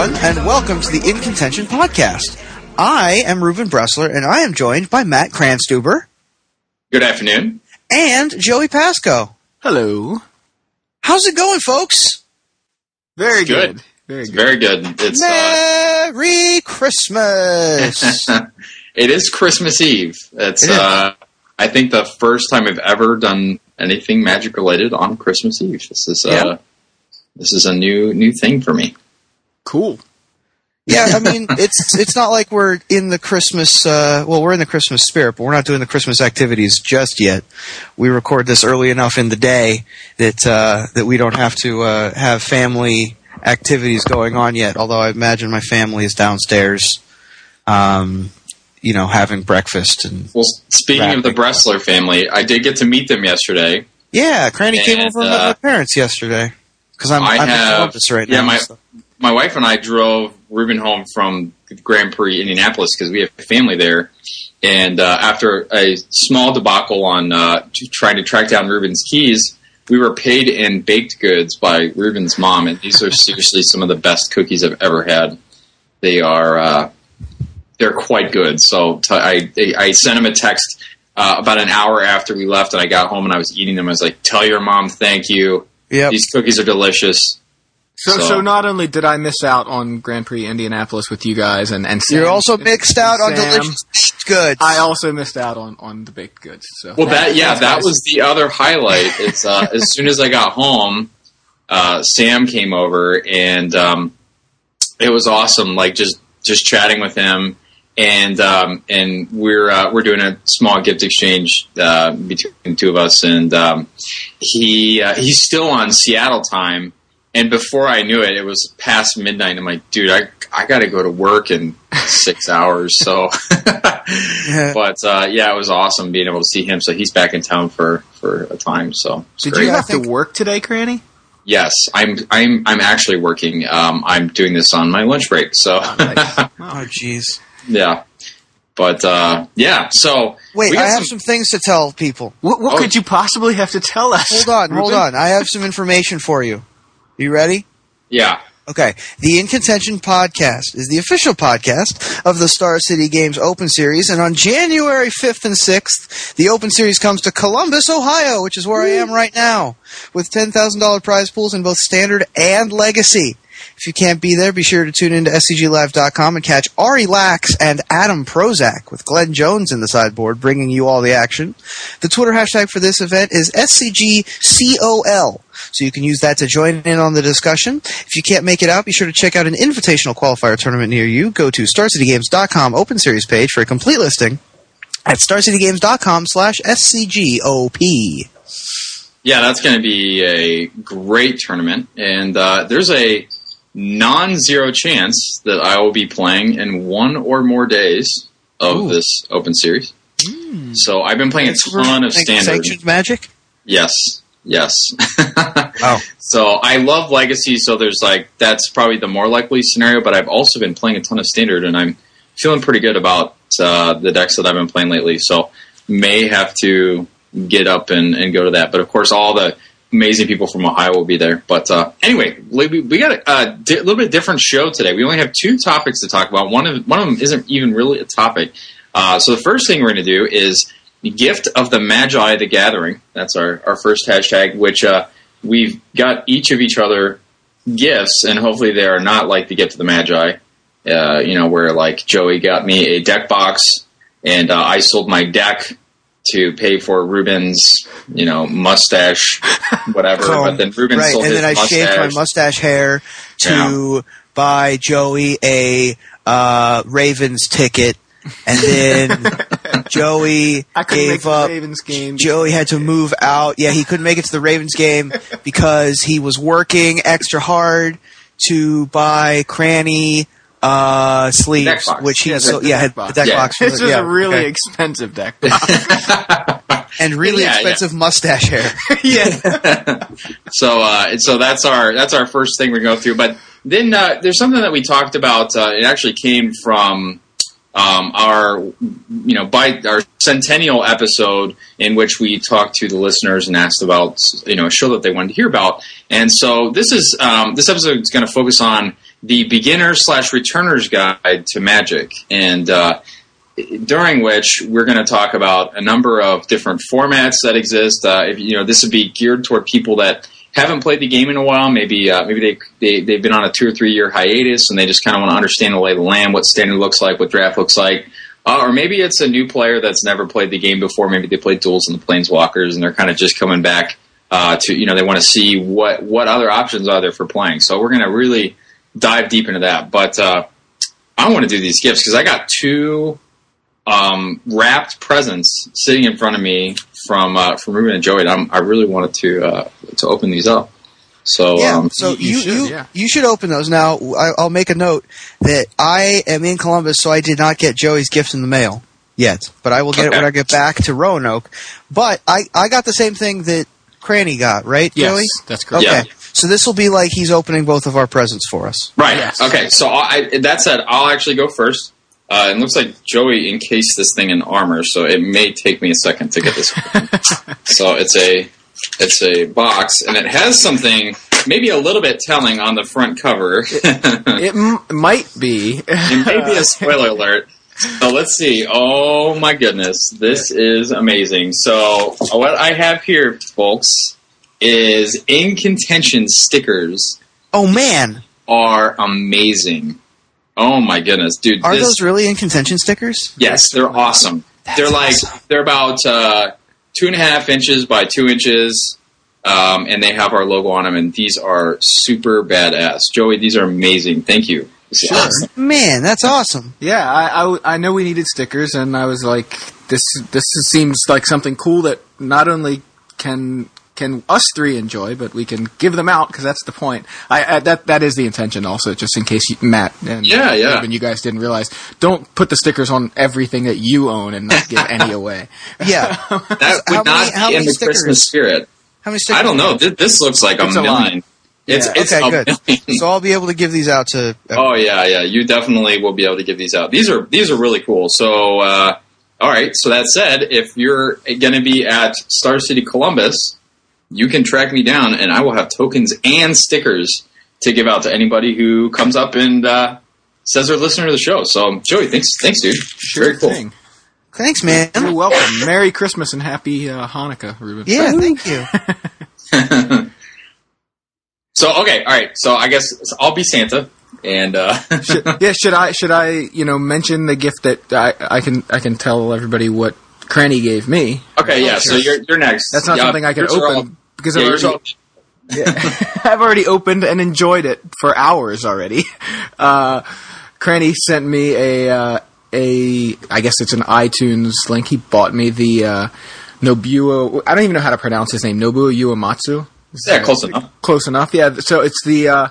everyone, and welcome to the In Contention podcast. I am Ruben Bressler, and I am joined by Matt Kranstuber. Good afternoon. and Joey Pasco. Hello. How's it going, folks? Very good. good. Very It's good. very good. It's uh, Merry Christmas! it is Christmas Eve. It's It is. uh, I think the first time I've ever done anything magic related on Christmas Eve. This is uh, Yeah. this is a new new thing for me. Cool. yeah, I mean, it's it's not like we're in the Christmas. Uh, well, we're in the Christmas spirit, but we're not doing the Christmas activities just yet. We record this early enough in the day that uh, that we don't have to uh, have family activities going on yet. Although I imagine my family is downstairs, um, you know, having breakfast and Well, speaking of the Rapid. Bressler family, I did get to meet them yesterday. yeah. Cranny came over and met uh, my parents yesterday because I'm, I I'm in have- Columbus right yeah, now. my- so- My wife and I drove Ruben home from Grand Prix, Indianapolis, because we have family there. And uh, after a small debacle on uh, trying to track down Ruben's keys, we were paid in baked goods by Ruben's mom, and these are seriously some of the best cookies I've ever had. They are uh, they're quite good. So t- I I sent him a text uh, about an hour after we left, and I got home and I was eating them. I was like, "Tell your mom thank you. Yep. These cookies are delicious." So, So- so, not only did I miss out on Grand Prix Indianapolis with you guys and and Sam, You're also mixed out on Sam, delicious baked goods. I also missed out on on the baked goods. So Well, that yeah, that nice. was the other highlight. It's uh, as soon as I got home, uh, Sam came over and um, it was awesome. Like just just chatting with him, and um, and we're uh, we're doing a small gift exchange uh, between the two of us, and um, he uh, he's still on Seattle time. And before I knew it, it was past midnight. I'm like, dude, I I got to go to work in six hours. So, but uh, yeah, it was awesome being able to see him. So he's back in town for for a time. So Did great. you have think- to work today, Cranny? Yes, I'm I'm I'm actually working. Um, I'm doing this on my lunch break. So Oh, jeez. yeah, but uh, yeah. So Wait, we I have some, things to tell people. What, what Oh. could you possibly have to tell us? Hold on, hold on. I have some information for you. You ready? yeah. Okay. The In Contention podcast is the official podcast of the Star City Games Open Series, and on January 5th and 6th, the Open Series comes to Columbus, Ohio, which is where I am right now, with $10,000 prize pools in both Standard and Legacy. If you can't be there, be sure to tune into SCGLive.com and catch Ari Lax and Adam Prosak with Glenn Jones in the sideboard, bringing you all the action. The Twitter hashtag for this event is SCGCOL, so you can use that to join in on the discussion. If you can't make it out, be sure to check out an invitational qualifier tournament near you. Go to StarCityGames.com Open Series page for a complete listing at StarCityGames.com slash SCGOP. Yeah, that's going to be a great tournament, and uh, there's a non-zero chance that I will be playing in one or more days of Ooh. this open series. So I've been playing a ton of standard. Sanctioned Magic? Yes, yes. Oh. So I love Legacy, so there's like that's probably the more likely scenario. But I've also been playing a ton of Standard, and I'm feeling pretty good about uh, the decks that I've been playing lately. So may have to get up and, and go to that. But of course, all the amazing people from Ohio will be there. But uh, anyway, we, we got a, a di- little bit different show today. We only have two topics to talk about. One of one of them isn't even really a topic. Uh, so the first thing we're going to do is gift of the Magi the Gathering. That's our, our first hashtag, which uh, we've got each of each other gifts, and hopefully they are not like the gift of the Magi. Uh, you know, where like Joey got me a deck box, and uh, I sold my deck to pay for Ruben's, you know, mustache, whatever. Comb. but then Ruben right, sold and his then I mustache. shaved my mustache hair to buy Joey a uh, Ravens ticket, and then Joey I couldn't make gave the up. Ravens game. Joey had to move out. Yeah, he couldn't make it to the Ravens game because he was working extra hard to buy Cranny uh, sleeves, which he Yeah, so the yeah deck had box. the deck Yeah. box This the- was yeah, a really okay. expensive deck. box, and really Yeah, yeah. expensive mustache hair. yeah. so uh, so that's our that's our first thing we go through. But then uh, there's something that we talked about. Uh, it actually came from um, our you know by our centennial episode in which we talked to the listeners and asked about you know a show that they wanted to hear about. And so this is um, this episode is going to focus on the beginner slash returner's guide to Magic, and uh, during which we're going to talk about a number of different formats that exist. Uh, if, you know, this would be geared toward people that haven't played the game in a while. Maybe uh, maybe they, they they've been on a two or three year hiatus and they just kind of want to understand the lay of the land, what standard looks like, what draft looks like. Uh, or maybe it's a new player that's never played the game before. Maybe they played duels in the Planeswalkers and they're kind of just coming back uh, to you know they want to see what what other options are there for playing. So we're going to really dive deep into that. But uh, I want to do these gifts because I got two um, wrapped presents sitting in front of me from uh, from Ruben and Joey. And I'm, I really wanted to uh, to open these up. So Yeah, um, so you you you, should, you, yeah. should open those now. I, I'll make a note that I am in Columbus, so I did not get Joey's gift in the mail yet, but I will get it when I get back to Roanoke. But I I got the same thing that Cranny got, right, Yes, Joey? that's correct. Okay, Yeah. So this will be like he's opening both of our presents for us. Right. Yes. Okay. So I, that said, I'll actually go first. Uh, it looks like Joey encased this thing in armor, so it may take me a second to get this. so it's a it's a box, and it has something maybe a little bit telling on the front cover. It m- might be. it may be a spoiler alert. So let's see. Oh my goodness, this is amazing. So what I have here, folks, is in contention stickers Oh man, are amazing. Oh my goodness, dude! are this, those really in contention stickers? Yes, they're awesome. That's they're like awesome. they're about uh, two and a half inches by two inches, um, and they have our logo on them. And these are super badass, Joey. These are amazing. Thank you. Sure. awesome. Man, that's awesome. Yeah, I I know we needed stickers, and I was like, this this seems like something cool that not only can can us three enjoy, but we can give them out because that's the point. I, I that that is the intention, also, just in case you, Matt and Yeah, yeah. Ruben, you guys didn't realize. Don't put the stickers on everything that you own and not give any away. Yeah. That would How not many- how be in many the stickers? Christmas spirit. How many stickers? I don't know. This, this looks like a It's a lot. million. It's Yeah. it's Okay, a good. million. So I'll be able to give these out to. Oh yeah, yeah. You definitely will be able to give these out. These are these are really cool. So uh, all right. So that said, if you're going to be at Star City Columbus, you can track me down, and I will have tokens and stickers to give out to anybody who comes up and uh, says they're listening to the show. So Joey, thanks, thanks, dude. Very cool. thing. Thanks, man. You're welcome. Merry Christmas and happy uh, Hanukkah, Ruben. Yeah, thank you. So okay, all right. So I guess I'll be Santa, and uh, should, yeah, should I should I you know mention the gift that I, I can I can tell everybody what Cranny gave me. okay, yeah. So you're you're next. That's not Yeah, something I can open all- because yeah, I've already, are all- I've already opened and enjoyed it for hours already. Uh, Cranny sent me a uh, a I guess it's an iTunes link. He bought me the uh, Nobuo. I don't even know how to pronounce his name. Nobuo Uematsu. Is Yeah, that- close enough. Close enough. Yeah. So it's the uh,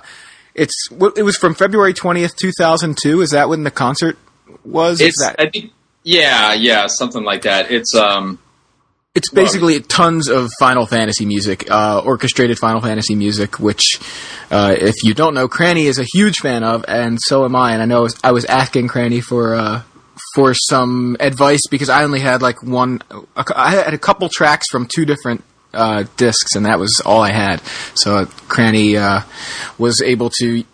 it's it was from February twentieth, two thousand two. Is that when the concert was? Is that I think yeah, yeah, something like that. It's um It's basically tons of Final Fantasy music, uh, orchestrated Final Fantasy music, which, uh, if you don't know, Cranny is a huge fan of, and so am I. And I know I was, I was asking Cranny for uh, for some advice because I only had like one. I had a couple tracks from two different uh, discs, and that was all I had. So uh, Cranny uh, was able to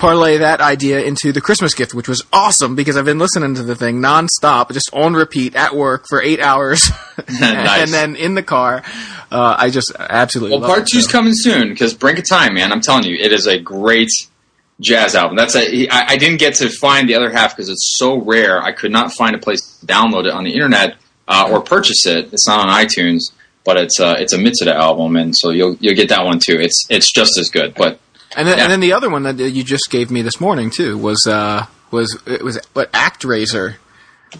parlay that idea into the Christmas gift, which was awesome because I've been listening to the thing nonstop, just on repeat at work for eight hours, Nice. and then in the car. Uh, I just absolutely well part it, two's so. coming soon because Brink of Time, man. I'm telling you, it is a great jazz album. That's a I, I didn't get to find the other half because it's so rare. I could not find a place to download it on the internet uh, or purchase it. It's not on iTunes, but it's a, it's a Mitsuda album, and so you'll you'll get that one too. It's it's just as good, but And then, Yeah. and then the other one that you just gave me this morning too was uh, was it was what ActRaiser.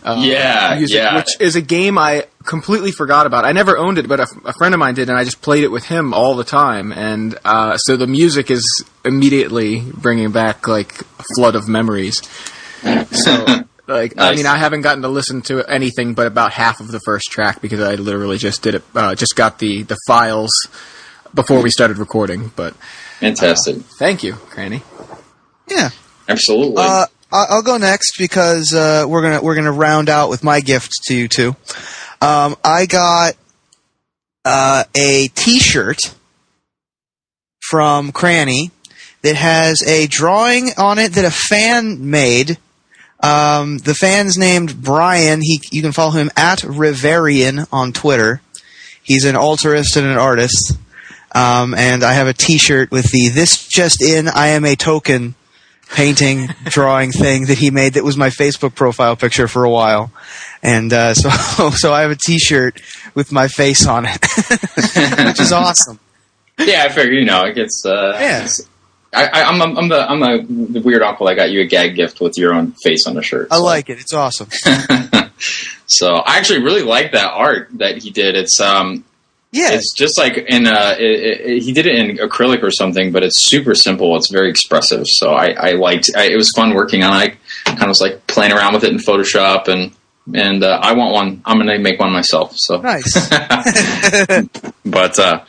Uh, Yeah, music, yeah. which is a game I completely forgot about. I never owned it, but a, a friend of mine did, and I just played it with him all the time. And uh, so the music is immediately bringing back like a flood of memories. So, like, I mean, I haven't gotten to listen to anything but about half of the first track because I literally just did it, uh, just got the the files before we started recording. But fantastic, thank you, Cranny. Yeah. absolutely. Uh, I- I'll go next because uh, we're gonna we're gonna round out with my gift to you two. Um, I got uh, a T-shirt from Cranny that has a drawing on it that a fan made. Um, the fan's named Brian. He you can follow him at Riverian on Twitter. He's an altarist and an artist. Um, and I have a T-shirt with the "This just in, I am a token" painting drawing thing that he made that was my Facebook profile picture for a while. And uh, so so I have a T-shirt with my face on it, which is awesome. Yeah, I figure you know it gets. Uh, Yeah. it's- I, I, I'm, I'm the I'm the, the weird uncle that got you a gag gift with your own face on the shirt. I like it. It's awesome. so I actually really like that art that he did. It's um Yeah, it's just like in uh it, it, he did it in acrylic or something, but it's super simple. It's very expressive. So I, I liked. I, it was fun working on. it. I kind of was like playing around with it in Photoshop and. And uh, I want one. I'm going to make one myself. So nice. but uh,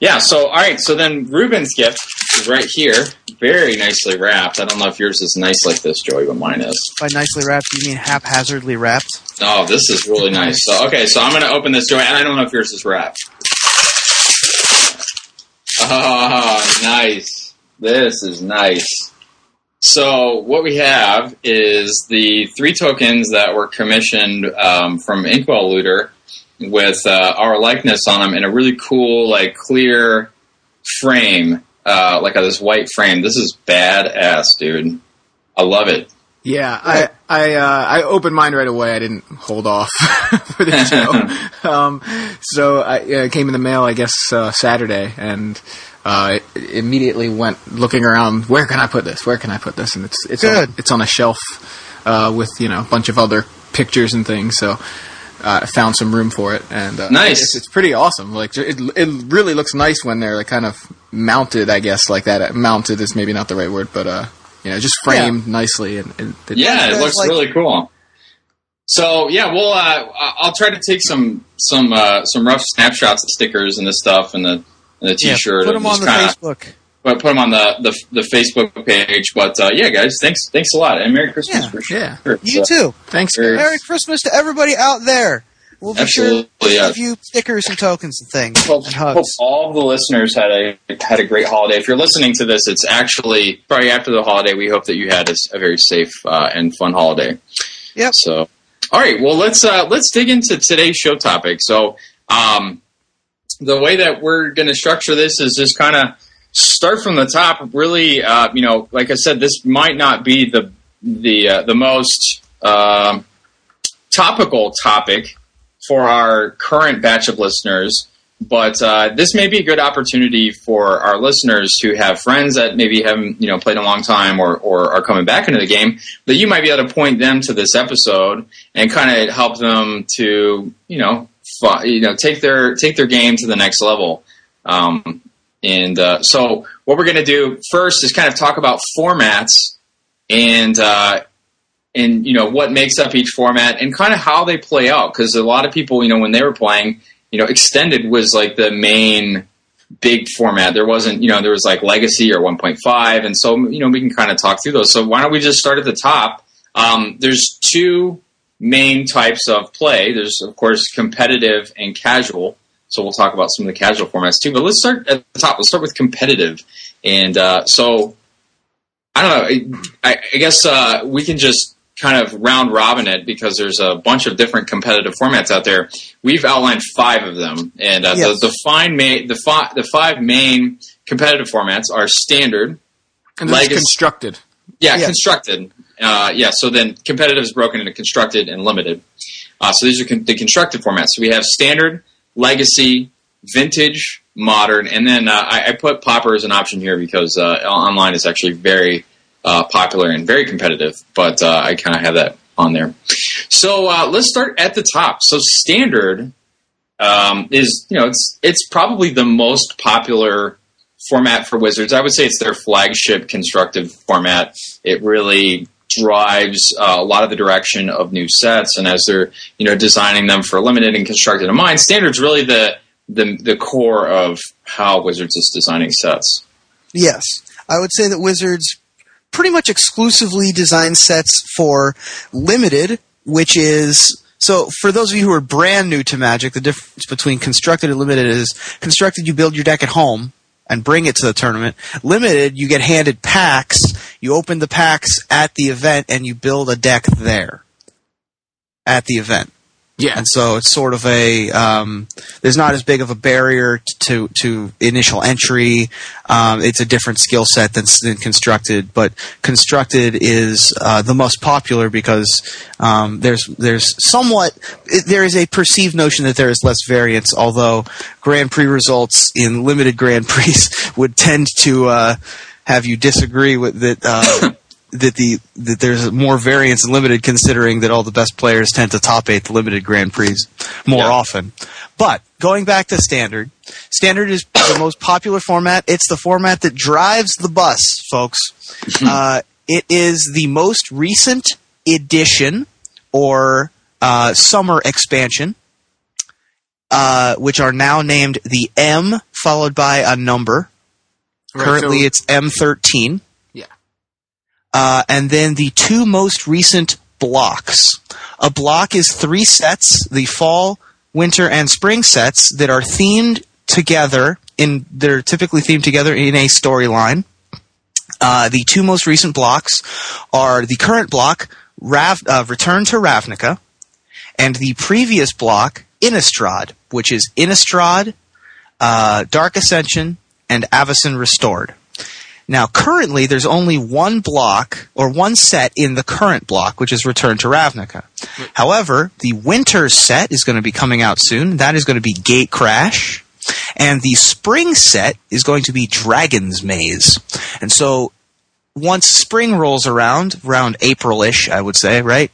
yeah, so all right, so then Ruben's gift is right here, very nicely wrapped. I don't know if yours is nice like this, Joey, but mine is. By nicely wrapped, you mean haphazardly wrapped? Oh, this is really nice. So okay, so I'm going to open this, Joey, and I don't know if yours is wrapped. Oh, nice. This is nice. So what we have is the three tokens that were commissioned um, from Inkwell Looter with uh, our likeness on them in a really cool, like clear frame, uh, like this white frame. This is badass, dude. I love it. Yeah, I I uh, I opened mine right away. I didn't hold off for the show. um, so I, uh, it came in the mail, I guess, uh, Saturday, and uh, immediately went looking around. Where can I put this? Where can I put this? And it's it's Good. on, it's on a shelf uh, with you know a bunch of other pictures and things. So. Uh, I found some room for it, and uh, Nice. It's, it's pretty awesome. Like it, it really looks nice when they're like kind of mounted. I guess like that. Mounted is maybe not the right word, but uh, you know, just framed nicely and, and it- Yeah, it looks like- really cool. So yeah, well, uh, I'll try to take some some uh, some rough snapshots of stickers and this stuff and the and the T-shirt. put and them on just the kinda- Facebook. But put them on the, the the Facebook page. But uh, yeah, guys, thanks thanks a lot and Merry Christmas Yeah. for sure. Yeah. You So, too. Thanks, Merry Christmas to everybody out there. We'll be Absolutely, sure to yeah. give you stickers and tokens and things Hope, and hope all the listeners had a had a great holiday. If you're listening to this, it's actually probably after the holiday. We hope that you had a very safe uh, and fun holiday. Yep. So, all right. Well, let's uh, let's dig into today's show topic. So, um, the way that we're going to structure this is just kind of start from the top. Really, uh, you know, like I said, this might not be the the uh, the most um, topical topic for our current batch of listeners, but uh, this may be a good opportunity for our listeners who have friends that maybe haven't you know played in a long time or, or are coming back into the game. That you might be able to point them to this episode and kind of help them to you know you know take their take their game to the next level. Um, and uh, so what we're going to do first is kind of talk about formats and uh, and you know what makes up each format and kind of how they play out. Because a lot of people you know when they were playing you know extended was like the main big format. There wasn't you know there was like legacy or 1.5 and so you know we can kind of talk through those. So why don't we just start at the top? Um, there's two main types of play. There's of course competitive and casual. So we'll talk about some of the casual formats too but let's start at the top. Let's start with competitive. And uh, so I don't know. I, I guess uh, we can just kind of round robin it because there's a bunch of different competitive formats out there. We've outlined five of them, and uh, Yes. the the fine ma- the fi- the five main competitive formats are standard, And Legacy- constructed. yeah, Yeah. constructed, uh, yeah. So then competitive is broken into constructed and limited. Uh, so these are con- the constructed formats. So we have standard, legacy, vintage, modern, and then uh, I, I put Pauper as an option here because uh, online is actually very uh, popular and very competitive. But uh, I kind of have that on there. So uh, let's start at the top. So standard um, is you know it's it's probably the most popular format for Wizards. I would say it's their flagship constructive format. It really drives uh, a lot of the direction of new sets, and as they're you know designing them for limited and constructed in mind, standard's really the the the core of how Wizards is designing sets. Yes. I would say that Wizards pretty much exclusively design sets for limited, which is so for those of you who are brand new to Magic, the difference between constructed and limited is constructed you build your deck at home and bring it to the tournament. Limited, you get handed packs. You open the packs at the event and you build a deck there at the event. Yeah. And so it's sort of a um, there's not as big of a barrier to to initial entry. Um, it's a different skill set than, than constructed, but constructed is uh, the most popular because um, there's there's somewhat it, there is a perceived notion that there is less variance. Although Grand Prix results in limited Grand Prix would tend to uh, have you disagree with that. Uh, that the that there's more variance in limited, considering that all the best players tend to top eight the limited Grand Prix more Yeah. often. But going back to standard, standard is the most popular format. It's the format that drives the bus, folks. uh, it is the most recent edition or uh, summer expansion. Uh, which are now named the M followed by a number. Right, Currently, so- it's M13 yeah. Uh, and then the two most recent blocks. A block is three sets: the fall, winter, and spring sets that are themed together. In they're typically themed together in a storyline. Uh, the two most recent blocks are the current block, Rav, uh, Return to Ravnica, and the previous block, Innistrad, which is Innistrad, uh, Dark Ascension, and Avacyn Restored. Now, currently, there's only one block or one set in the current block, which is Return to Ravnica. However, the winter set is going to be coming out soon. That is going to be Gatecrash. And the spring set is going to be Dragon's Maze. And so, once spring rolls around, around April-ish, I would say, right?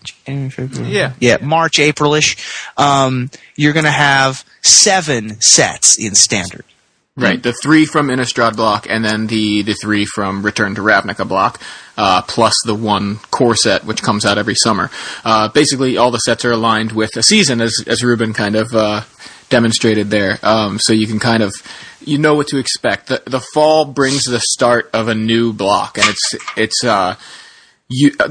Yeah. Yeah, March, April-ish, um, you're going to have seven sets in standard. Right, the three from Innistrad block, and then the, the three from Return to Ravnica block, uh, plus the one core set which comes out every summer. Uh, basically, all the sets are aligned with a season, as as Ruben kind of uh, demonstrated there. Um, so you can kind of you know what to expect. The the fall brings the start of a new block, and it's it's uh, you. Uh,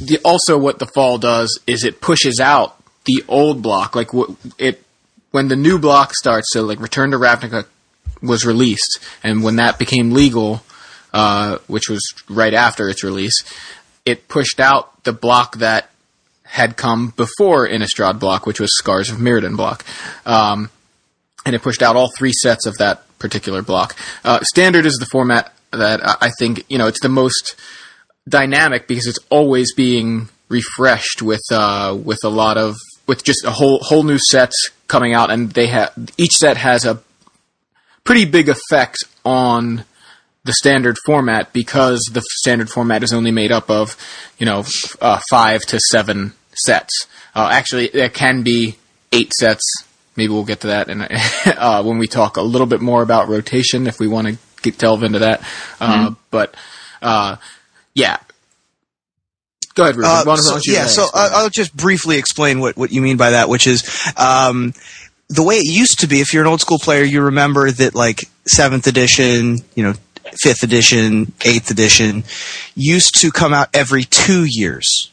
the, also, what the fall does is it pushes out the old block, like it when the new block starts. So, like Return to Ravnica was released, and when that became legal, uh, which was right after its release, it pushed out the block that had come before Innistrad block, which was Scars of Mirrodin block, um, and it pushed out all three sets of that particular block. Uh, standard is the format that I think you know it's the most dynamic because it's always being refreshed with uh, with a lot of with just a whole whole new sets coming out, and they have each set has a pretty big effect on the standard format because the standard format is only made up of you know f- uh, five to seven sets. Uh, actually, there can be eight sets. Maybe we'll get to that in, uh, when we talk a little bit more about rotation if we want to get delve into that. Uh, But uh, yeah, go ahead, Ruben. Uh, so- why don't you, yeah, so explain I- that? I'll just briefly explain what, what you mean by that, which is um, the way it used to be. If you're an old school player, you remember that like seventh edition, you know, fifth edition, eighth edition used to come out every two years,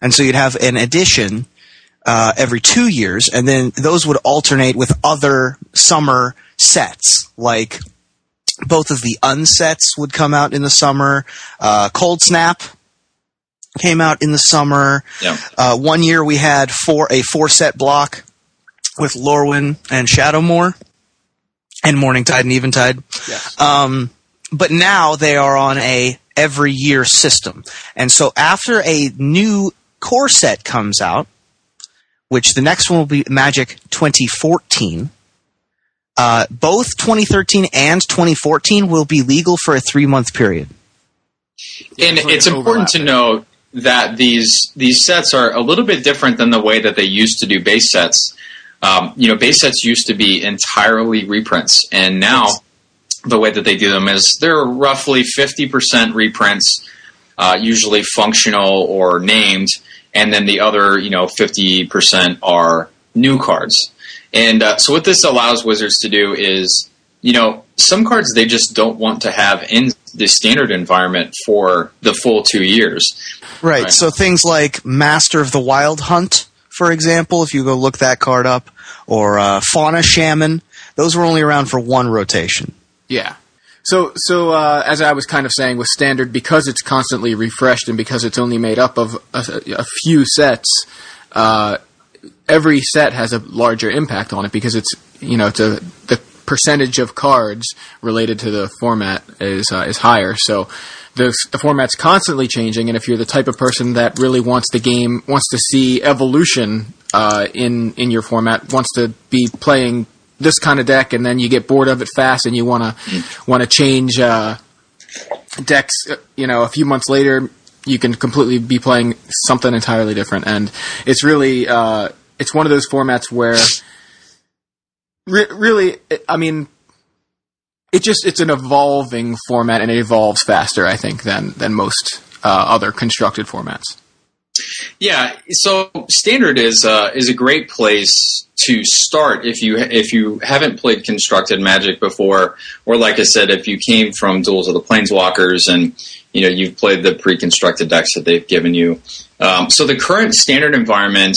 and so you'd have an edition uh, every two years, and then those would alternate with other summer sets like both of the unsets would come out in the summer. Uh, Cold Snap came out in the summer. Yeah. Uh, one year we had four a four set block with Lorwyn and Shadowmoor and Morningtide and Eventide. Yes. Um, but now they are on a every year system. And so after a new core set comes out, which the next one will be Magic 2014, uh, both 2013 and 2014 will be legal for a three month period. And it's it's important to note that these these sets are a little bit different than the way that they used to do base sets. Um, you know, base sets used to be entirely reprints, and now the way that they do them is they're roughly fifty percent reprints, uh, usually functional or named, and then the other you know fifty percent are new cards. And uh, so what this allows Wizards to do is, you know, some cards they just don't want to have in the standard environment for the full two years. Right. Right. So things like Master of the Wild Hunt, for example, if you go look that card up, or uh, Fauna Shaman, those were only around for one rotation. Yeah. So, so uh, as I was kind of saying with standard, because it's constantly refreshed and because it's only made up of a, a few sets, uh, every set has a larger impact on it because it's you know it's a the percentage of cards related to the format is uh, is higher. So the the format's constantly changing, and if you're the type of person that really wants the game wants to see evolution uh, in in your format, wants to be playing this kind of deck, and then you get bored of it fast, and you want to want to change uh, decks. uh, You know, a few months later, you can completely be playing something entirely different, and it's really uh, it's one of those formats where re- really, I mean, it just it's an evolving format, and it evolves faster, I think, than than most uh, other constructed formats. Yeah, so standard is uh, is a great place to start if you if you haven't played constructed Magic before, or like I said, if you came from Duels of the Planeswalkers and you know you've played the pre-constructed decks that they've given you. Um, so the current standard environment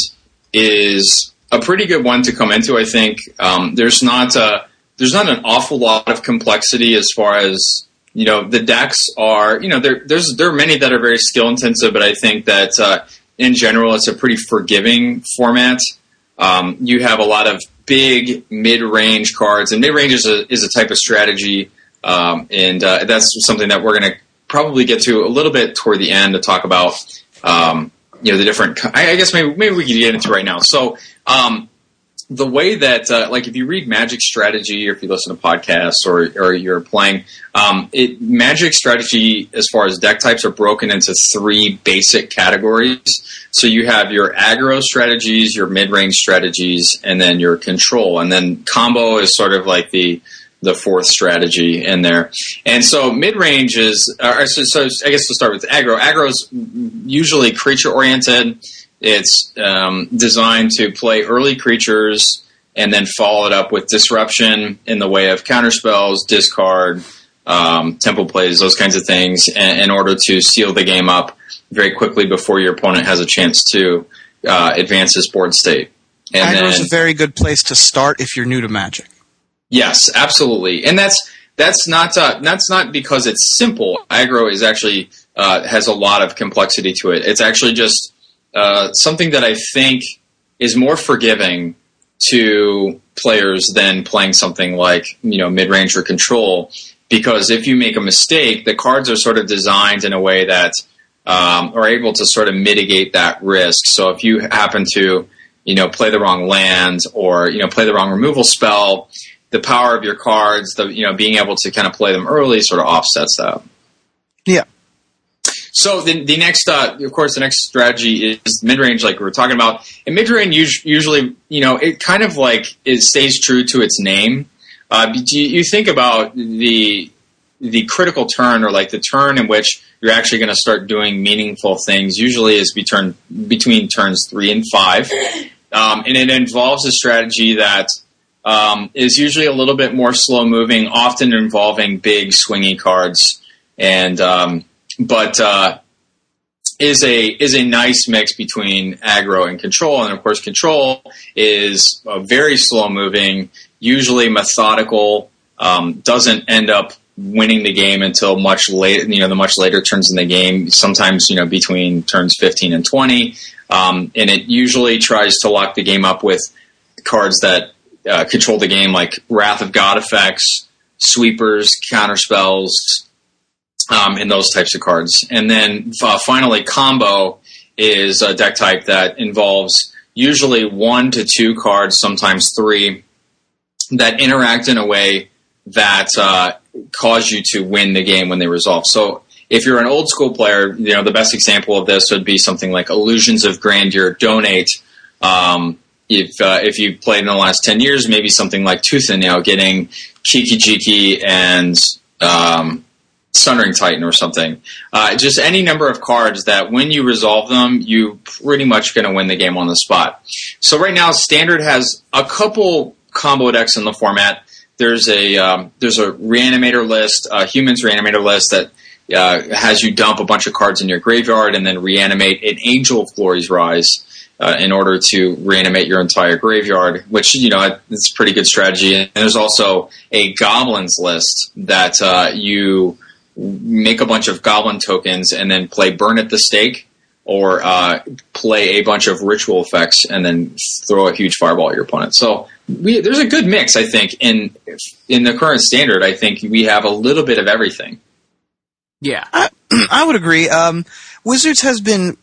is a pretty good one to come into. I think um, there's not a, there's not an awful lot of complexity as far as you know the decks are. You know there there's there are many that are very skill intensive, but I think that uh, in general it's a pretty forgiving format. Um, you have a lot of big mid range cards, and mid range is a is a type of strategy, um, and uh, that's something that we're going to probably get to a little bit toward the end to talk about. Um, you know the different. I guess maybe maybe we could get into right now. So um, the way that uh, like if you read Magic Strategy or if you listen to podcasts or or you're playing, um, it Magic Strategy as far as deck types are broken into three basic categories. So you have your aggro strategies, your mid range strategies, and then your control, and then combo is sort of like the the fourth strategy in there. And so mid range is, uh, so, so I guess to start with aggro. Aggro is usually creature oriented. It's um, designed to play early creatures and then follow it up with disruption in the way of counterspells, discard, um, tempo plays, those kinds of things, in, in order to seal the game up very quickly before your opponent has a chance to uh, advance his board state. And Aggro is a very good place to start if you're new to Magic. Yes, absolutely, and that's that's not uh, that's not because it's simple. Aggro is actually uh, has a lot of complexity to it. It's actually just uh, something that I think is more forgiving to players than playing something like you know mid range or control. Because if you make a mistake, the cards are sort of designed in a way that um, are able to sort of mitigate that risk. So if you happen to you know play the wrong land or you know play the wrong removal spell the power of your cards, the you know being able to kind of play them early, sort of offsets that. Yeah. So the, the next, uh, of course, the next strategy is mid range, like we were talking about. And mid range usually, you know, it kind of like it stays true to its name. Uh, you, you think about the the critical turn, or like the turn in which you're actually going to start doing meaningful things. Usually, is between between turns three and five, um, and it involves a strategy that um, is usually a little bit more slow moving, often involving big swingy cards, and um, but uh, is a is a nice mix between aggro and control. And of course, control is uh, very slow moving, usually methodical, um, doesn't end up winning the game until much late. You know, the much later turns in the game. Sometimes you know between turns fifteen and twenty, um, and it usually tries to lock the game up with cards that uh, control the game, like Wrath of God effects, sweepers, counterspells, um, and those types of cards. And then uh, finally, combo is a deck type that involves usually one to two cards, sometimes three, that interact in a way that uh, cause you to win the game when they resolve. So if you're an old school player, you know the best example of this would be something like Illusions of Grandeur, Donate. Um, if uh, if you played in the last ten years, maybe something like Tooth and Nail, getting Kiki Jiki and um, Sunring Titan or something. Uh, just any number of cards that when you resolve them, you're pretty much going to win the game on the spot. So right now, Standard has a couple combo decks in the format. There's a um, there's a reanimator list, a humans reanimator list that uh, has you dump a bunch of cards in your graveyard and then reanimate an Angel of Glory's Rise. Uh, in order to reanimate your entire graveyard, which you know it's a pretty good strategy. And there's also a goblins list that uh, you make a bunch of goblin tokens and then play burn at the stake or uh, play a bunch of ritual effects and then throw a huge fireball at your opponent. So we, there's a good mix, I think. In in the current standard, I think we have a little bit of everything. Yeah, I, I would agree. Um, Wizards has been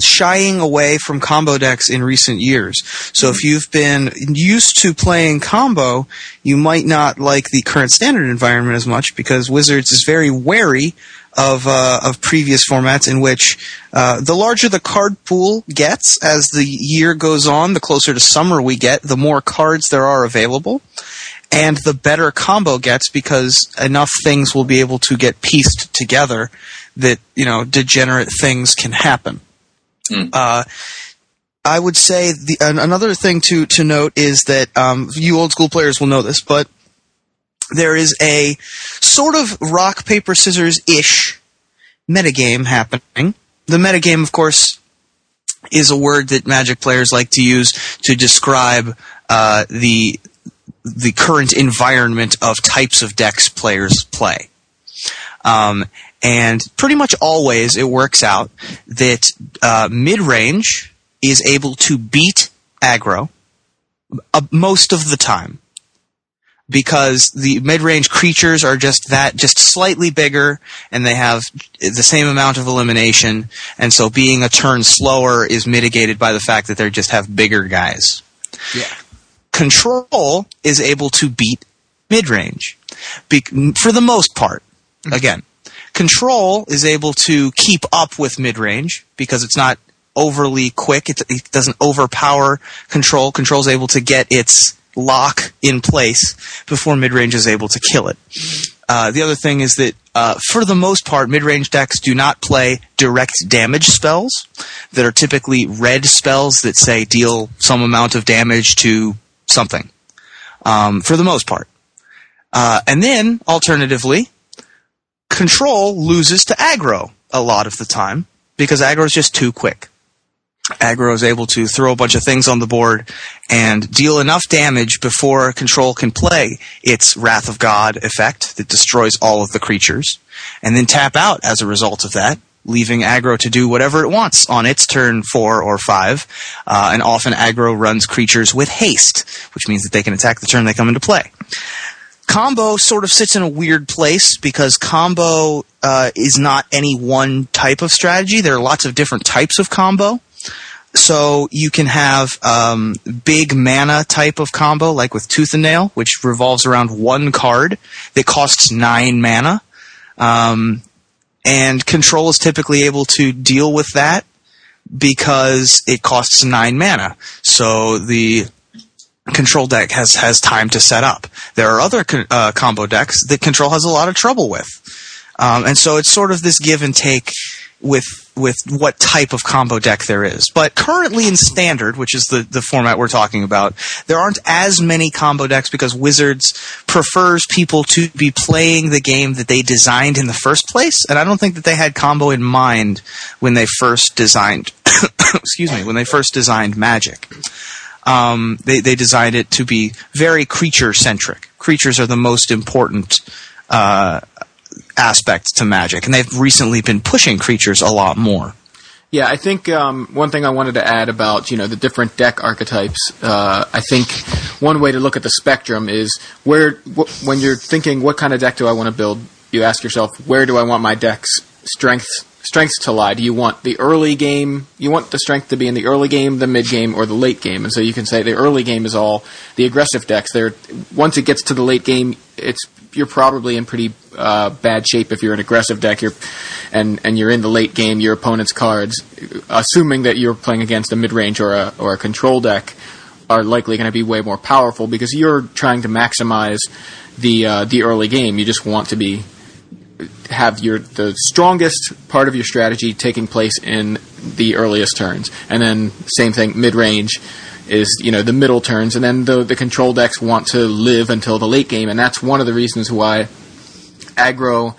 shying away from combo decks in recent years. So if you've been used to playing combo, you might not like the current standard environment as much because Wizards is very wary of uh, of previous formats in which uh, the larger the card pool gets as the year goes on, the closer to summer we get, the more cards there are available. And the better combo gets because enough things will be able to get pieced together that, you know, degenerate things can happen. Mm. Uh, I would say the an, another thing to to note is that um, you old school players will know this, but there is a sort of rock paper scissors ish metagame happening. The metagame, of course, is a word that Magic players like to use to describe uh, the the current environment of types of decks players play. Um, and pretty much always it works out that uh, mid range is able to beat aggro uh, most of the time. Because the mid-range creatures are just that just slightly bigger and they have the same amount of elimination. And so being a turn slower is mitigated by the fact that they just have bigger guys. Yeah. control is able to beat mid-range. Be- for the most part again control is able to keep up with mid-range because it's not overly quick it, it doesn't overpower control control is able to get its lock in place before mid-range is able to kill it. Uh, the other thing is that, uh, for the most part, mid-range decks do not play direct damage spells that are typically red spells that say deal some amount of damage to something. Um, for the most part. Uh, and then, alternatively, control loses to aggro a lot of the time because aggro is just too quick aggro is able to throw a bunch of things on the board and deal enough damage before control can play its Wrath of God effect that destroys all of the creatures, and then tap out as a result of that, leaving aggro to do whatever it wants on its turn four or five. Uh, and often aggro runs creatures with haste, which means that they can attack the turn they come into play. Combo sort of sits in a weird place because combo uh, is not any one type of strategy. There are lots of different types of combo. So you can have um, big mana type of combo, like with Tooth and Nail, which revolves around one card that costs nine mana. Um, and Control is typically able to deal with that because it costs nine mana. So the Control deck has has time to set up. There are other uh, combo decks that Control has a lot of trouble with, um, and so it's sort of this give and take with with what type of combo deck there is. But currently in standard, which is the, the format we're talking about, there aren't as many combo decks because Wizards prefers people to be playing the game that they designed in the first place. And I don't think that they had combo in mind when they first designed excuse me, when they first designed Magic. Um, they, they designed it to be very creature centric. Creatures are the most important uh, aspect to Magic, and they've recently been pushing creatures a lot more. Yeah, I think um, one thing I wanted to add about you know the different deck archetypes. Uh, I think one way to look at the spectrum is where wh- when you're thinking what kind of deck do I want to build, you ask yourself where do I want my deck's strengths strengths to lie? Do you want the early game? You want the strength to be in the early game, the mid game, or the late game? And so you can say the early game is all the aggressive decks. There, once it gets to the late game, it's you're probably in pretty uh, bad shape if you're an aggressive deck. You're and and you're in the late game. Your opponent's cards, assuming that you're playing against a mid range or a or a control deck, are likely going to be way more powerful because you're trying to maximize the uh, the early game. You just want to be have your the strongest part of your strategy taking place in the earliest turns, and then same thing mid range is you know the middle turns, and then the the control decks want to live until the late game, and that's one of the reasons why aggro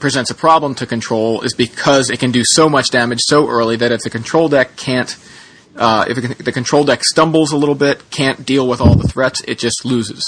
presents a problem to control is because it can do so much damage so early that if the control deck can't Uh, if it, the control deck stumbles a little bit, can't deal with all the threats, it just loses.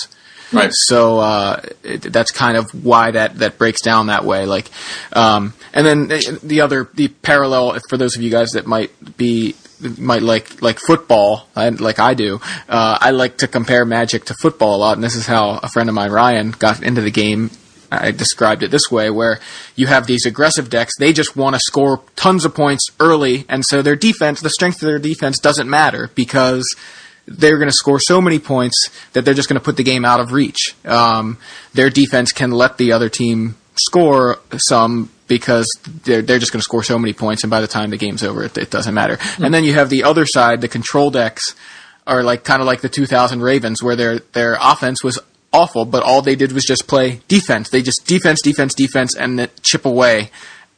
Right. So uh, it, that's kind of why that, that breaks down that way. Like, um, and then the other the parallel for those of you guys that might be might like like football, and like I do. Uh, I like to compare Magic to football a lot, and this is how a friend of mine, Ryan, got into the game. I described it this way, where you have these aggressive decks. They just want to score tons of points early, and so their defense, the strength of their defense, doesn't matter because they're going to score so many points that they're just going to put the game out of reach. Um, their defense can let the other team score some because they're they're just going to score so many points, and by the time the game's over, it, it doesn't matter. Mm-hmm. And then you have the other side, the control decks are like kind of like the 2000 Ravens, where their their offense was awful, but all they did was just play defense. They just defense, defense, defense, and then chip away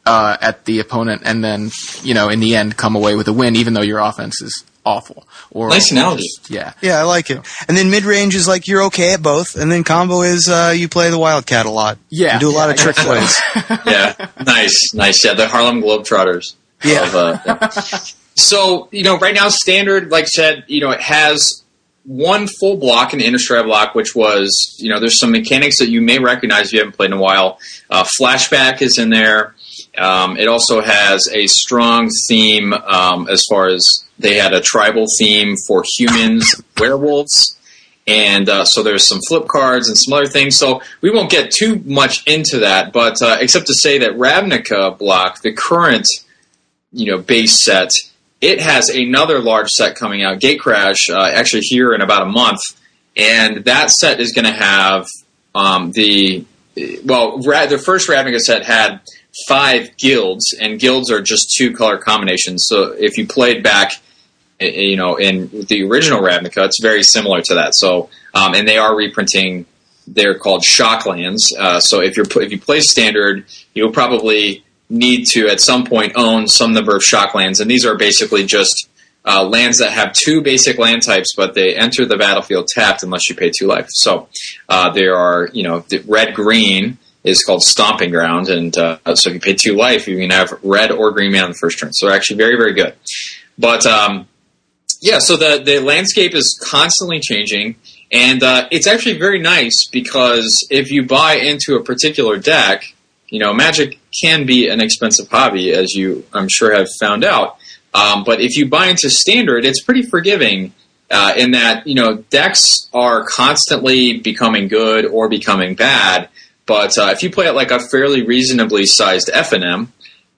uh, at the opponent, and then you know in the end come away with a win, even though your offense is awful. Or nice analogy. yeah, yeah, I like it. And then mid range is like you're okay at both, and then combo is uh, you play the wildcat a lot. Yeah, you do a lot of trick plays. yeah, nice, nice. Yeah, the Harlem Globetrotters. Yeah. Of, uh, yeah. so you know, right now, standard, like I said, you know, it has one full block, an Innistrad block, which was, you know, there's some mechanics that you may recognize if you haven't played in a while. Uh, flashback is in there. Um, it also has a strong theme um, as far as they had a tribal theme for humans, werewolves, and uh, so there's some flip cards and some other things. So we won't get too much into that, but uh, except to say that Ravnica block, the current you know base set, it has another large set coming out, Gatecrash, uh, actually here in about a month, and that set is going to have um, the well, the first Ravnica set had five guilds, and guilds are just two color combinations. So if you played back, you know, in the original Ravnica, it's very similar to that. So, um, and they are reprinting. They're called Shocklands. Uh, so if you're if you play standard, you'll probably need to at some point own some number of Shocklands, and these are basically just uh, lands that have two basic land types, but they enter the battlefield tapped unless you pay two life. So uh, there are, you know, red green is called Stomping Ground, and uh, so if you pay two life, you can have red or green man on the first turn. So they're actually very, very good. But um, yeah, so the the landscape is constantly changing, and uh, it's actually very nice because if you buy into a particular deck, you know, Magic can be an expensive hobby, as you I'm sure have found out. Um, but if you buy into Standard, it's pretty forgiving. Uh, in that you know decks are constantly becoming good or becoming bad, but uh, if you play it like a fairly reasonably sized FNM,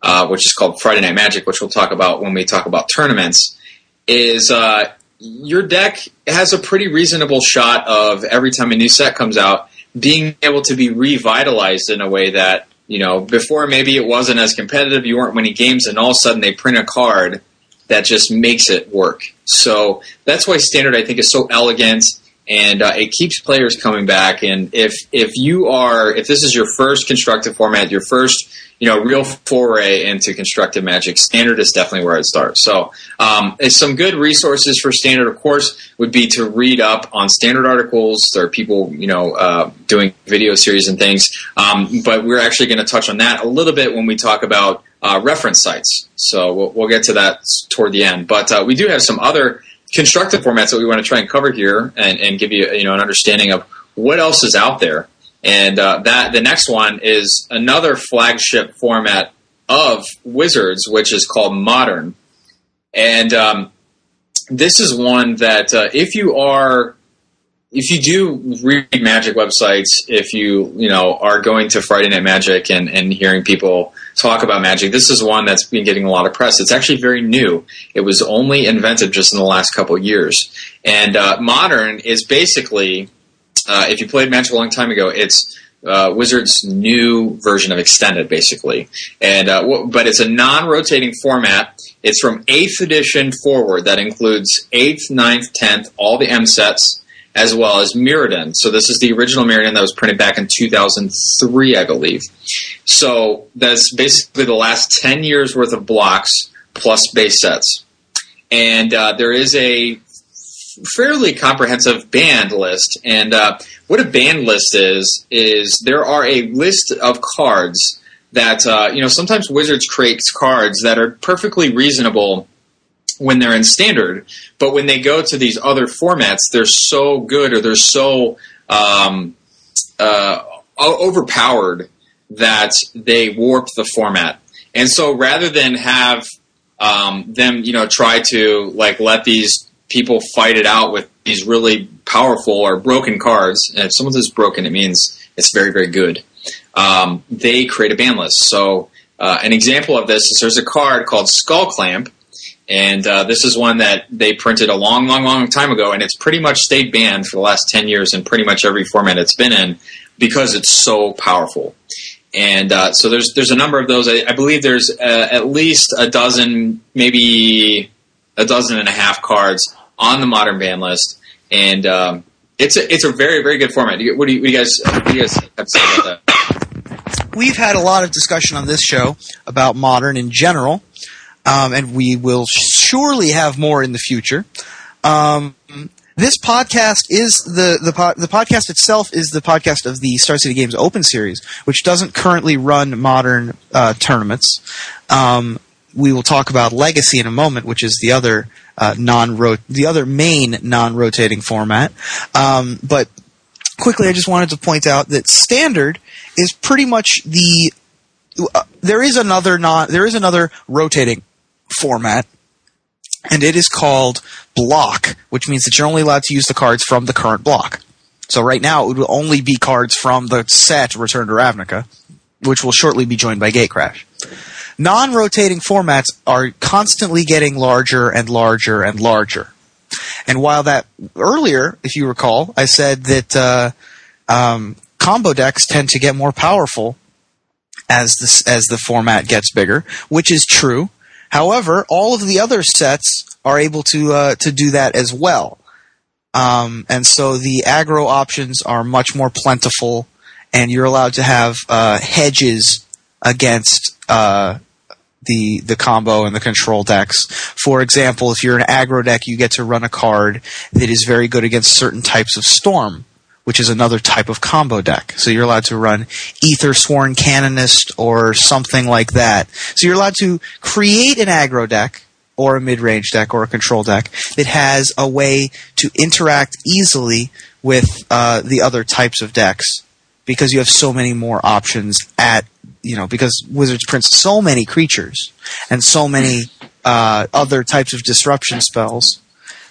uh, which is called Friday Night Magic, which we'll talk about when we talk about tournaments, is uh, your deck has a pretty reasonable shot of every time a new set comes out being able to be revitalized in a way that you know before maybe it wasn't as competitive, you weren't winning games, and all of a sudden they print a card that just makes it work. So that's why Standard I think is so elegant and uh, it keeps players coming back. And if if you are if this is your first constructive format, your first you know real foray into constructive magic, standard is definitely where it starts. So um, some good resources for standard, of course, would be to read up on standard articles. There are people you know uh, doing video series and things, um, but we're actually going to touch on that a little bit when we talk about. Uh, reference sites, so we'll, we'll, get to that toward the end. But uh, we do have some other constructive formats that we want to try and cover here and, and give you you know an understanding of what else is out there. And uh, that the next one is another flagship format of Wizards, which is called Modern. And um, this is one that uh, if you are if you do read magic websites, if you you know are going to Friday Night Magic and, and hearing people talk about magic, this is one that's been getting a lot of press. It's actually very new. It was only invented just in the last couple years. And uh, modern is basically, uh, if you played Magic a long time ago, it's uh, Wizards' new version of Extended, basically. And uh, w- but it's a non-rotating format. It's from eighth edition forward. That includes eighth, 9th, tenth, all the M sets as well as Mirrodin. So this is the original Mirrodin that was printed back in 2003, I believe. So that's basically the last 10 years worth of blocks plus base sets. And uh, there is a fairly comprehensive banned list. And uh, what a banned list is, is there are a list of cards that, uh, you know, sometimes Wizards creates cards that are perfectly reasonable when they're in standard, but when they go to these other formats, they're so good or they're so um, uh, overpowered that they warp the format. And so rather than have um, them, you know, try to like let these people fight it out with these really powerful or broken cards, and if someone says broken, it means it's very, very good. Um, they create a ban list. So uh, an example of this is there's a card called Skullclamp, and uh, this is one that they printed a long, long, long time ago, and it's pretty much stayed banned for the last 10 years in pretty much every format it's been in because it's so powerful. And uh, so there's there's a number of those. I, I believe there's uh, at least a dozen, maybe a dozen and a half cards on the modern ban list, and um, it's a it's a very very good format. What do you, what do you guys what do you guys have to say about that? We've had a lot of discussion on this show about modern in general, um, and we will surely have more in the future. Um, this podcast is the the po- the podcast itself is the podcast of the Star City Games Open Series, which doesn't currently run modern uh, tournaments. Um, we will talk about Legacy in a moment, which is the other uh, non the other main non-rotating format. Um, but quickly, I just wanted to point out that Standard is pretty much the uh, there is another non there is another rotating format and it is called block, which means that you're only allowed to use the cards from the current block. So right now it will only be cards from the set Return to Ravnica, which will shortly be joined by Gatecrash. Non-rotating formats are constantly getting larger and larger and larger. And while that earlier, if you recall, I said that uh, um, combo decks tend to get more powerful as the as the format gets bigger, which is true. However, all of the other sets are able to uh, to do that as well, um, and so the aggro options are much more plentiful, and you're allowed to have uh, hedges against uh, the the combo and the control decks. For example, if you're an aggro deck, you get to run a card that is very good against certain types of storm which is another type of combo deck. So you're allowed to run Ethersworn Canonist or something like that. So you're allowed to create an aggro deck or a mid-range deck or a control deck that has a way to interact easily with uh, the other types of decks because you have so many more options at you know because Wizards prints so many creatures and so many uh, other types of disruption spells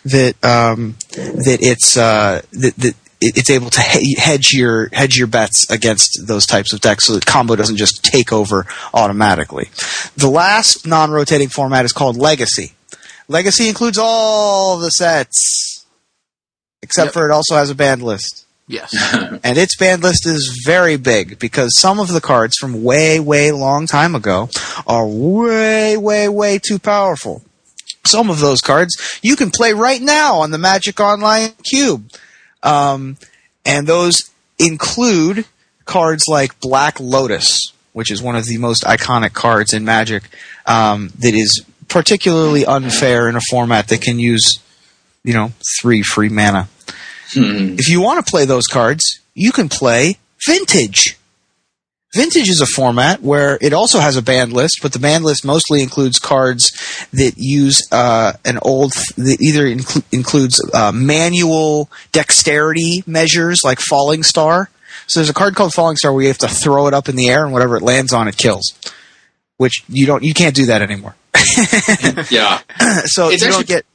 that um, that it's uh, that, that it's able to hedge your hedge your bets against those types of decks, so that combo doesn't just take over automatically. The last non-rotating format is called Legacy. Legacy includes all the sets, except yep. for it also has a banned list. Yes, and its banned list is very big because some of the cards from way, way long time ago are way, way, way too powerful. Some of those cards you can play right now on the Magic Online Cube um, and those include cards like Black Lotus, which is one of the most iconic cards in Magic um, that is particularly unfair in a format that can use, you know, three free mana. Hmm. If you want to play those cards, you can play Vintage. Vintage is a format where it also has a banned list, but the banned list mostly includes cards that use uh, an old that either inclu- includes uh, manual dexterity measures like Falling Star. So there's a card called Falling Star where you have to throw it up in the air and whatever it lands on, it kills. Which you don't, you can't do that anymore. yeah. so it's you actually, don't get.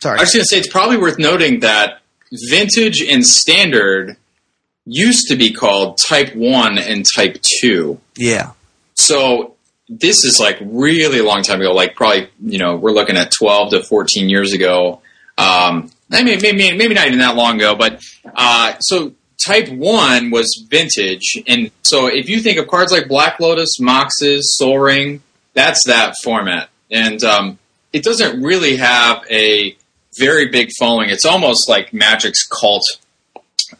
Sorry, I was going to say it's probably worth noting that Vintage and Standard used to be called Type 1 and Type 2. Yeah. So this is like really a long time ago, like probably, you know, we're looking at 12 to 14 years ago. Um, I mean, maybe, maybe not even that long ago, but, uh, so Type 1 was vintage. And so if you think of cards like Black Lotus, Moxes, Sol Ring, that's that format. And, um, it doesn't really have a very big following. It's almost like Magic's cult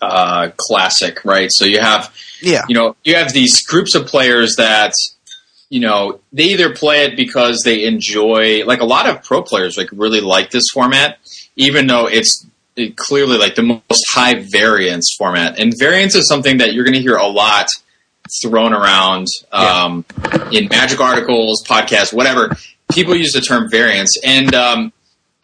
uh, classic, right? So you have, yeah, you know, you have these groups of players that, you know, they either play it because they enjoy, like a lot of pro players, like really like this format, even though it's clearly like the most high variance format. And variance is something that you're going to hear a lot thrown around um, yeah. in magic articles, podcasts, whatever. People use the term variance, and um,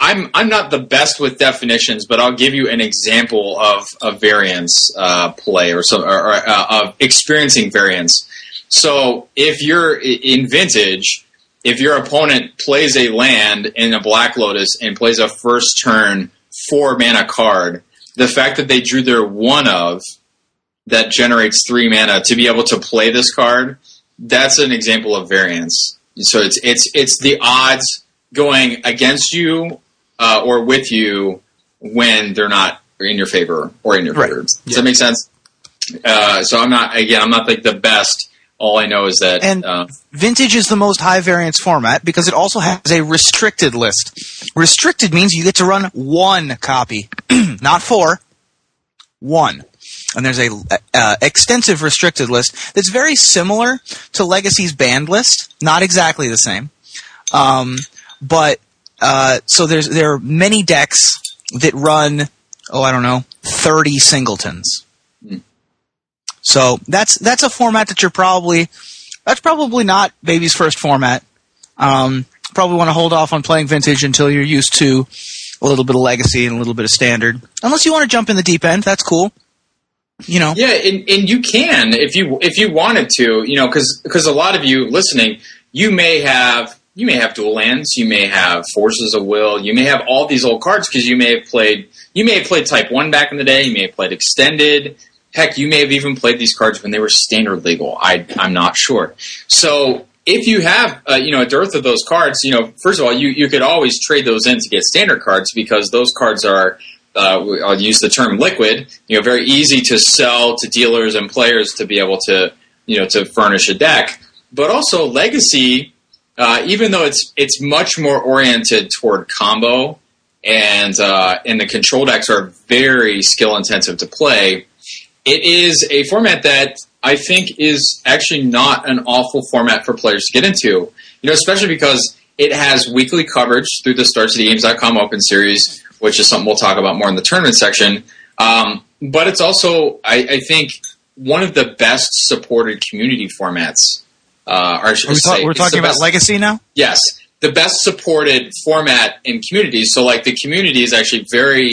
I'm I'm not the best with definitions, but I'll give you an example of a variance uh, play or so, or, or uh, of experiencing variance. So if you're in vintage, if your opponent plays a land in a Black Lotus and plays a first turn four mana card, the fact that they drew their one of that generates three mana to be able to play this card, that's an example of variance. So it's it's it's the odds going against you uh, or with you when they're not in your favor or in your Right. favor. Does that make sense? Uh, so I'm not again. I'm not like the best. All I know is that And- uh, Vintage is the most high variance format because it also has a restricted list. Restricted means you get to run one copy, not four, one. And there's a uh, extensive restricted list that's very similar to Legacy's banned list, not exactly the same. Um, but uh, so there's there are many decks that run oh I don't know thirty singletons. So that's that's a format that you're probably that's probably not baby's first format. Um, probably want to hold off on playing vintage until you're used to a little bit of legacy and a little bit of standard. Unless you want to jump in the deep end, that's cool. You know, Yeah, and, and you can if you if you wanted to, you know, because because a lot of you listening, you may have you may have dual lands, you may have forces of will, you may have all these old cards because you may have played you may have played Type One back in the day, you may have played Extended. Heck, you may have even played these cards when they were standard legal. I I'm not sure. So if you have uh, you know a dearth of those cards, you know, first of all, you you could always trade those in to get standard cards because those cards are uh, I'll use the term liquid, you know, very easy to sell to dealers and players to be able to, you know, to furnish a deck. But also legacy, uh, even though it's it's much more oriented toward combo, and uh, and the control decks are very skill intensive to play. It is a format that I think is actually not an awful format for players to get into. You know, especially because it has weekly coverage through the StarCityGames.com Open Series, which is something we'll talk about more in the tournament section. Um, but it's also, I, I think, one of the best supported community formats. Uh, or I Are we say, ta- we're talking about best- legacy now. Yes, the best supported format in communities. So, like the community is actually very,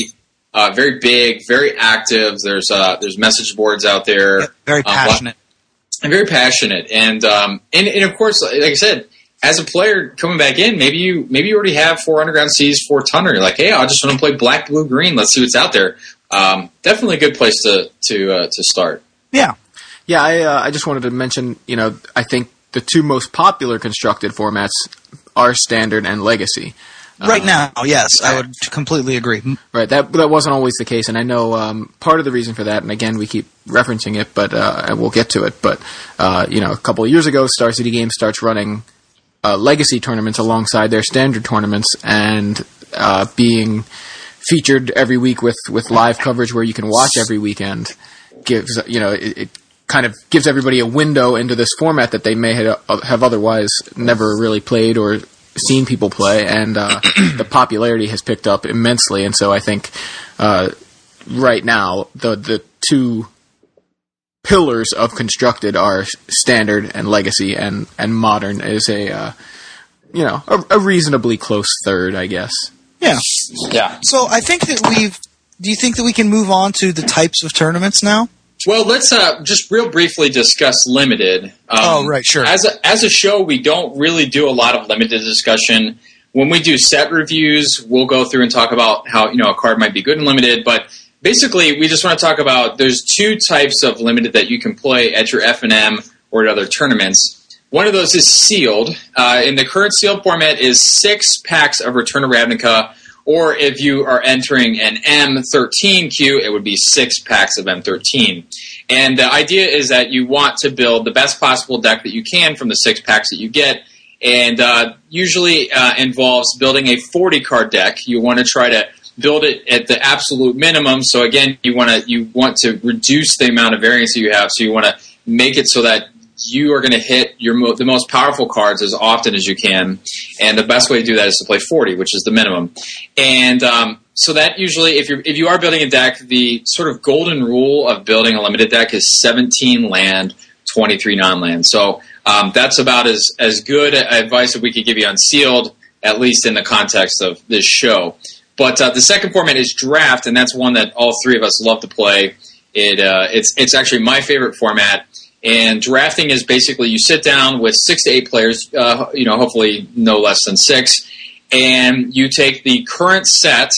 uh, very big, very active. There's uh, there's message boards out there, Very Uh, passionate. and very passionate, and um, and and of course, like I said, as a player coming back in, maybe you maybe you already have four underground seas, four tonner. You're like, hey, I just want to play black, blue, green. Let's see what's out there. Um, definitely a good place to to uh, to start. yeah. Yeah, I, uh, I just wanted to mention, you know, I think the two most popular constructed formats are standard and legacy. Right now, yes, I would completely agree. Right, that that wasn't always the case, and I know um, part of the reason for that. And again, we keep referencing it, but uh, we'll get to it. But uh, you know, a couple of years ago, Star City Games starts running uh, legacy tournaments alongside their standard tournaments, and uh, being featured every week with with live coverage where you can watch every weekend gives you know it, it kind of gives everybody a window into this format that they may have, have otherwise never really played or seen people play, and uh, the popularity has picked up immensely. And so I think uh, right now the the two pillars of constructed are standard and legacy, and and modern is a uh, you know a, a reasonably close third, I guess. Yeah. Yeah. So I think that we've. Do you think that we can move on to the types of tournaments now? Well, let's uh, just real briefly discuss limited. Um, Oh, right, sure. As a, as a show, we don't really do a lot of limited discussion. When we do set reviews, we'll go through and talk about how you know a card might be good and limited. But basically, we just want to talk about there's two types of limited that you can play at your F and M or at other tournaments. One of those is sealed. Uh, in the current sealed format, is six packs of Return of Ravnica. Or if you are entering an M13 queue, it would be six packs of M13. And the idea is that you want to build the best possible deck that you can from the six packs that you get. And uh, usually uh, involves building a 40 card deck. You want to try to build it at the absolute minimum. So again, you want to you want to reduce the amount of variance that you have. So you want to make it so that you are going to hit your mo- the most powerful cards as often as you can. And the best way to do that is to play 40, which is the minimum. And um, so that usually, if you if you are building a deck, the sort of golden rule of building a limited deck is 17 land, 23 non-land. So um, that's about as as good advice that we could give you on sealed. at least in the context of this show. But uh, the second format is draft, and that's one that all three of us love to play. It uh, it's it's actually my favorite format. And drafting is basically you sit down with six to eight players, uh, you know, hopefully no less than six, and you take the current set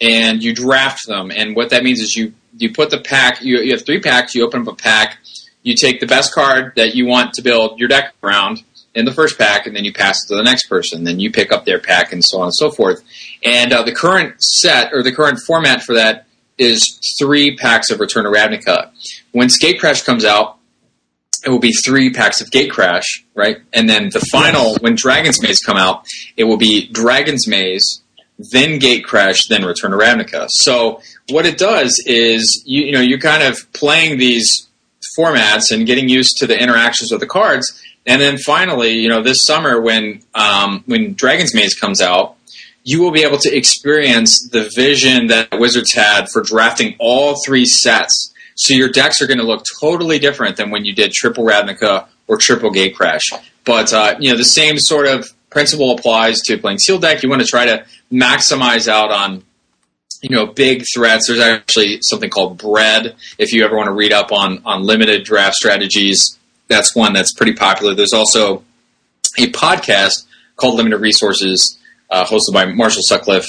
and you draft them. And what that means is you you put the pack. You, you have three packs. You open up a pack. You take the best card that you want to build your deck around in the first pack, and then you pass it to the next person. Then you pick up their pack, and so on and so forth. And uh, the current set or the current format for that is three packs of Return to Ravnica. When Gatecrash comes out, it will be three packs of Gatecrash, right? And then the final, when Dragon's Maze come out, it will be Dragon's Maze, then Gatecrash, then Return to Ravnica. So what it does is, you, you know, you're kind of playing these formats and getting used to the interactions with the cards. And then finally, you know, this summer when um, when Dragon's Maze comes out, you will be able to experience the vision that Wizards had for drafting all three sets. So your decks are going to look totally different than when you did Triple Ravnica or Triple Gatecrash. But uh, you know, the same sort of principle applies to playing Sealed Deck. You want to try to maximize out on you know big threats. There's actually something called Bread. If you ever want to read up on on limited draft strategies, that's one that's pretty popular. There's also a podcast called Limited Resources, uh, hosted by Marshall Sutcliffe,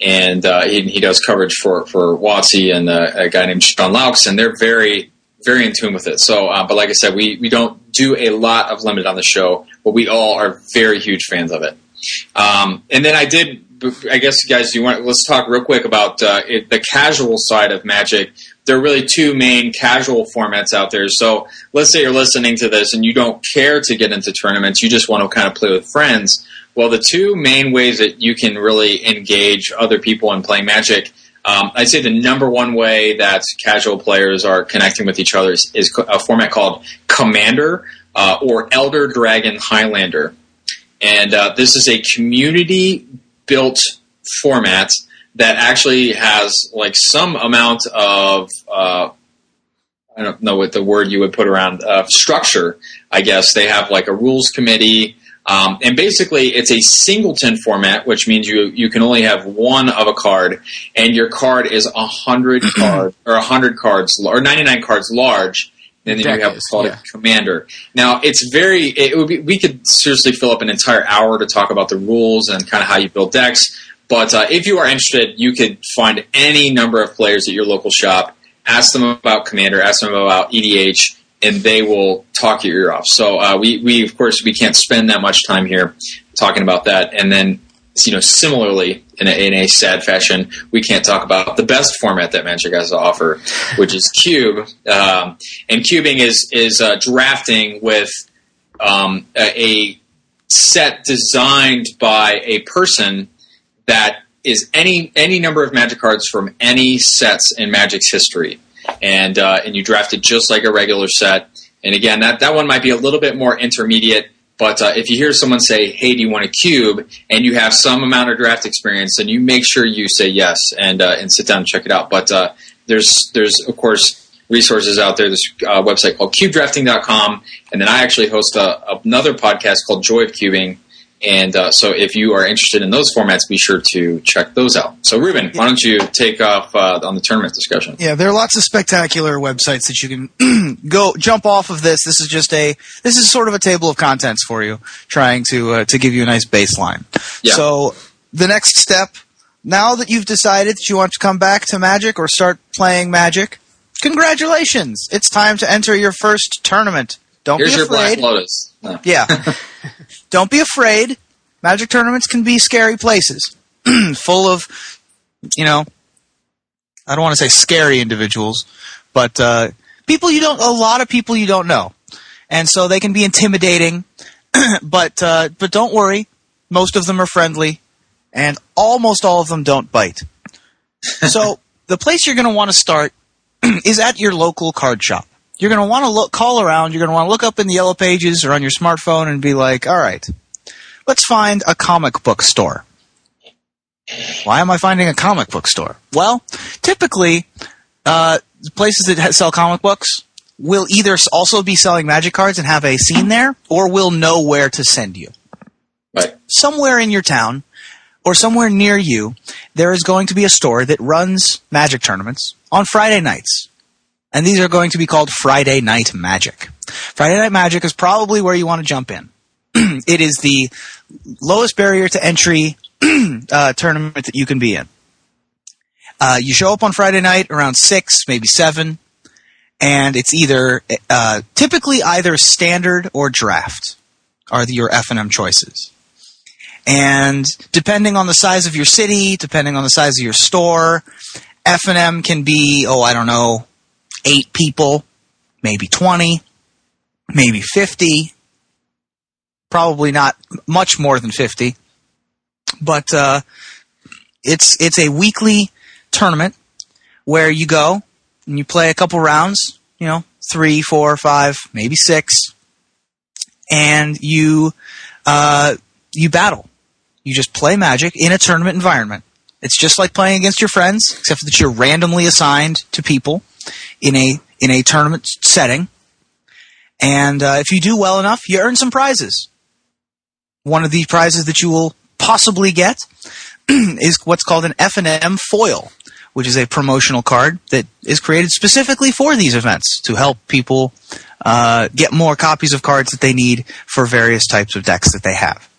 and uh, he, he, does coverage for for WotC and uh, a guy named Sean Loucks, and they're very very in tune with it. So, uh, but like I said, we we don't do a lot of limited on the show, but we all are very huge fans of it. Um, and then I did I guess, guys, you want let's talk real quick about uh, it, the casual side of Magic. There are really two main casual formats out there. So let's say you're listening to this and you don't care to get into tournaments, you just want to kind of play with friends. Well, the two main ways that you can really engage other people in playing Magic. Um, I'd say the number one way that casual players are connecting with each other is, is a format called Commander uh, or Elder Dragon Highlander. And uh, this is a community built format that actually has like some amount of uh, I don't know what the word you would put around uh, structure. I guess they have like a rules committee, um, and basically it's a singleton format, which means you you can only have one of a card, and your card is a hundred card or a hundred cards or ninety nine cards large. And then you have what's called yeah. a commander. Now it's very. It would be, we could seriously fill up an entire hour to talk about the rules and kind of how you build decks. But uh, if you are interested, you could find any number of players at your local shop. Ask them about Commander. Ask them about EDH, and they will talk your ear off. So uh, we, we of course we can't spend that much time here talking about that. And then you know similarly in a, in a sad fashion, we can't talk about the best format that Magic has to offer, which is Cube. Um, and cubing is is uh, drafting with um, a, a set designed by a person that is any any number of Magic cards from any sets in Magic's history, and uh, and you draft it just like a regular set. And again, that that one might be a little bit more intermediate but uh, if you hear someone say, "Hey, do you want a cube?" and you have some amount of draft experience, then you make sure you say yes and uh, and sit down and check it out. But uh, there's there's of course resources out there. This uh, website called CubeDrafting.com, and then I actually host a, another podcast called Joy of Cubing, and uh, so, if you are interested in those formats, be sure to check those out. So, Ruben, why don't you take off uh, on the tournament discussion? Yeah, there are lots of spectacular websites that you can go jump off of. This this is just a this is sort of a table of contents for you, trying to uh, to give you a nice baseline. Yeah. So, the next step, now that you've decided that you want to come back to Magic or start playing Magic, congratulations! It's time to enter your first tournament. Don't Here's be afraid. your Black Lotus. No. Yeah. Don't be afraid. Magic tournaments can be scary places, full of, you know, I don't want to say scary individuals, but uh, people you don't, a lot of people you don't know, and so they can be intimidating. but uh, but don't worry, most of them are friendly, and almost all of them don't bite. so the place you're going to want to start is at your local card shop you're going to want to look, call around. You're going to want to look up in the yellow pages or on your smartphone and be like, all right, let's find a comic book store. Why am I finding a comic book store? Well, typically, uh, places that sell comic books will either also be selling magic cards and have a scene there, or will know where to send you. Right. somewhere in your town or somewhere near you, there is going to be a store that runs magic tournaments on Friday nights. And these are going to be called Friday Night Magic. Friday Night Magic is probably where you want to jump in. it is the lowest barrier to entry uh, tournament that you can be in. Uh, you show up on Friday night around 6, maybe 7, and it's either uh, typically either standard or draft are the, your F&M choices. And depending on the size of your city, depending on the size of your store, F&M can be, oh, I don't know, eight people, maybe 20, maybe 50, probably not much more than 50. But uh, it's it's a weekly tournament where you go and you play a couple rounds, you know, three, four, five, maybe six, and you uh, you battle. You just play Magic in a tournament environment. It's just like playing against your friends, except that you're randomly assigned to people in a in a tournament setting. And uh, if you do well enough, you earn some prizes. One of the prizes that you will possibly get is what's called an F&M foil, which is a promotional card that is created specifically for these events to help people uh, get more copies of cards that they need for various types of decks that they have.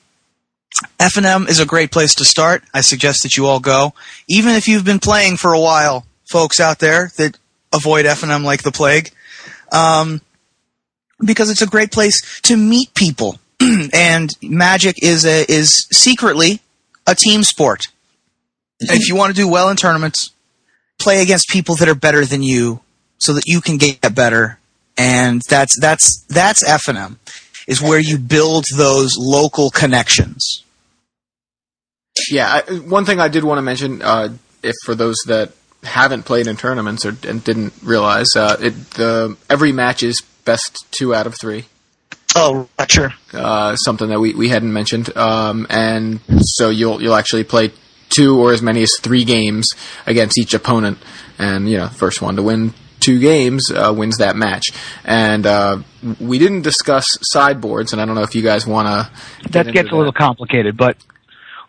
F&M is a great place to start. I suggest that you all go. Even if you've been playing for a while, folks out there that avoid F&M like the plague, um, because it's a great place to meet people. and Magic is a, is secretly a team sport. if you want to do well in tournaments, play against people that are better than you, so that you can get better. And that's that's that's F and M, is where you build those local connections. Yeah, I, one thing I did want to mention, uh, if for those that haven't played in tournaments or and didn't realize, uh, it the every match is best two out of three. Oh, sure. Uh, something that we, we hadn't mentioned, um, and so you'll you'll actually play two or as many as three games against each opponent, and you know, first one to win two games uh, wins that match. And uh, we didn't discuss sideboards, and I don't know if you guys want to. That gets a little complicated, but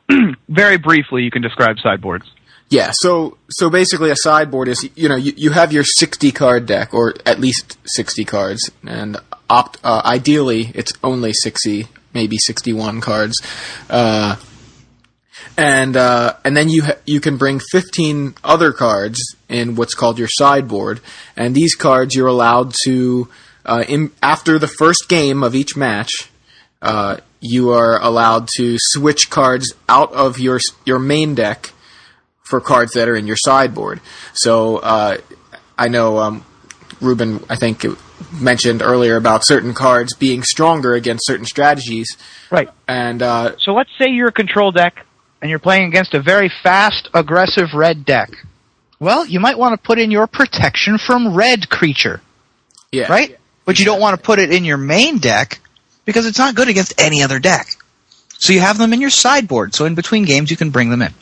very briefly, you can describe sideboards. Yeah, so so basically, a sideboard is you know you, you have your sixty card deck, or at least sixty cards, and opt uh, ideally it's only sixty, maybe sixty one cards, uh, and uh, and then you ha- you can bring fifteen other cards in what's called your sideboard, and these cards you're allowed to uh, in, after the first game of each match. Uh, you are allowed to switch cards out of your your main deck for cards that are in your sideboard. So uh, I know um, Ruben, I think mentioned earlier about certain cards being stronger against certain strategies. Right. And uh, So let's say you're a control deck and you're playing against a very fast, aggressive red deck. Well, you might want to put in your protection from red creature, yeah, right? But you don't want to put it in your main deck because it's not good against any other deck. So you have them in your sideboard. So in between games, you can bring them in.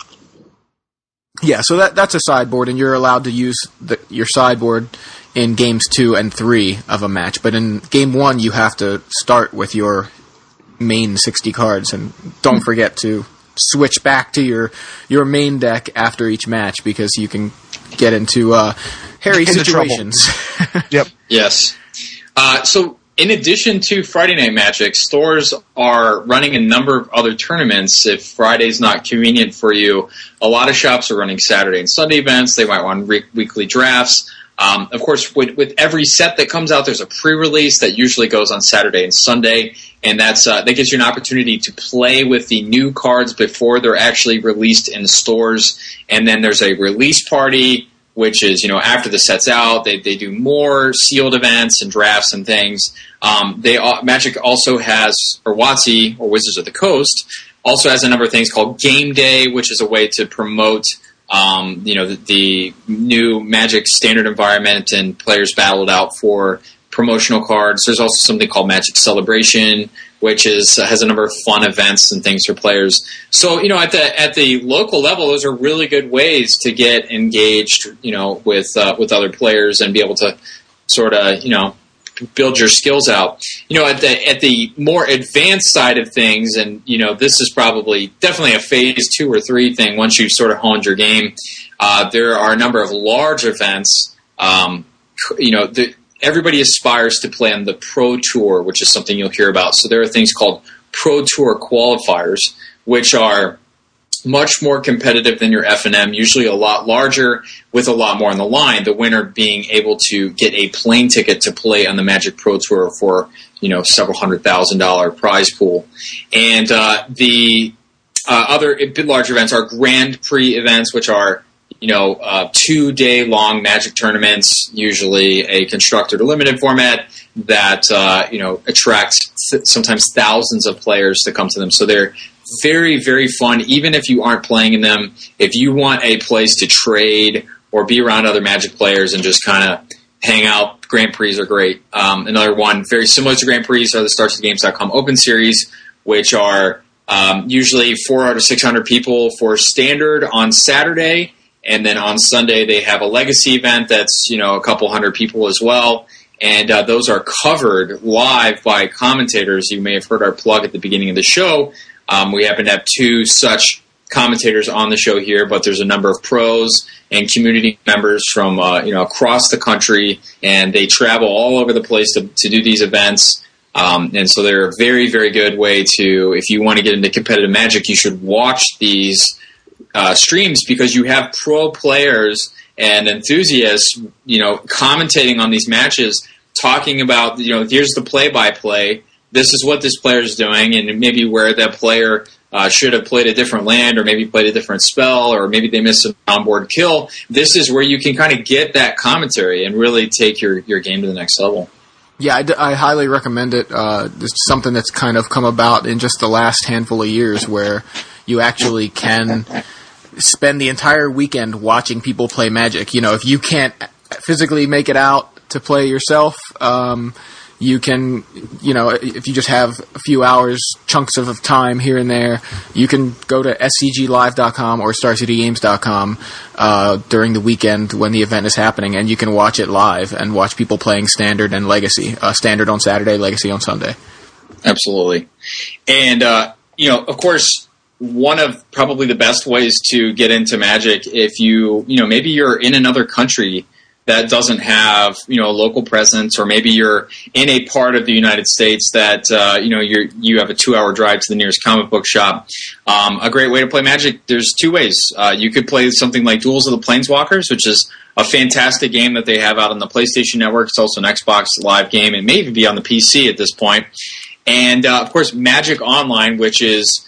Yeah, so that that's a sideboard, and you're allowed to use the, your sideboard in games two and three of a match. But in game one, you have to start with your main sixty cards, and don't forget to switch back to your your main deck after each match because you can get into uh, hairy Into situations. Yep. Yes. Uh, so, in addition to Friday Night Magic, stores are running a number of other tournaments. If Friday's not convenient for you, a lot of shops are running Saturday and Sunday events. They might want re- weekly drafts. Um, of course, with, with every set that comes out, there's a pre-release that usually goes on Saturday and Sunday, and that's uh, that gives you an opportunity to play with the new cards before they're actually released in stores. And then there's a release party which is you know after the set's out, they they do more sealed events and drafts and things. Um, they Magic also has or WotC or Wizards of the Coast also has a number of things called Game Day, which is a way to promote um, you know the, the new Magic standard environment and players battled out for promotional cards. There's also something called Magic Celebration, which is has a number of fun events and things for players. So you know, at the at the local level, those are really good ways to get engaged. You know, with uh, with other players and be able to sort of you know build your skills out. You know, at the at the more advanced side of things, and you know, this is probably definitely a phase two or three thing. Once you've sort of honed your game, uh, there are a number of large events. Um, you know, the, everybody aspires to play on the Pro Tour, which is something you'll hear about. So there are things called Pro Tour qualifiers, which are much more competitive than your FNM, usually a lot larger with a lot more on the line. The winner being able to get a plane ticket to play on the Magic Pro Tour for you know several hundred thousand dollar prize pool, and uh, the uh, other large events are Grand Prix events, which are you know uh, two day long Magic tournaments, usually a constructed or limited format that uh, you know attract th- sometimes thousands of players to come to them. So they're very, very fun, even if you aren't playing in them. If you want a place to trade or be around other Magic players and just kind of hang out, Grand Prix are great. Um, another one, very similar to Grand Prix, are the StarCityGames.com Open Series, which are um, usually 400 or 600 people for standard on Saturday. And then on Sunday, they have a legacy event that's, you know, a couple hundred people as well. And uh, those are covered live by commentators. You may have heard our plug at the beginning of the show um, we happen to have two such commentators on the show here, but there's a number of pros and community members from uh, you know across the country, and they travel all over the place to, to do these events. Um, and so they're a very, very good way to, if you want to get into competitive magic, you should watch these uh, streams because you have pro players and enthusiasts, you know, commentating on these matches, talking about, you know, here's the play by play this is what this player is doing, and maybe where that player uh, should have played a different land, or maybe played a different spell, or maybe they missed an onboard kill. This is where you can kind of get that commentary and really take your, your game to the next level. Yeah, I, d- I highly recommend it. Uh, it's something that's kind of come about in just the last handful of years where you actually can spend the entire weekend watching people play Magic. You know, if you can't physically make it out to play yourself, um, you can, you know, if you just have a few hours, chunks of time here and there, you can go to scglive.com or starcitygames.com uh, during the weekend when the event is happening, and you can watch it live and watch people playing standard and legacy. Uh, standard on Saturday, legacy on Sunday. Absolutely, and uh, you know, of course, one of probably the best ways to get into Magic if you, you know, maybe you're in another country that doesn't have you know a local presence, or maybe you're in a part of the United States that uh, you know you you have a two hour drive to the nearest comic book shop. Um, a great way to play Magic. There's two ways. Uh, you could play something like Duels of the Planeswalkers, which is a fantastic game that they have out on the PlayStation Network. It's also an Xbox Live game. It may even be on the PC at this point. And uh, of course, Magic Online, which is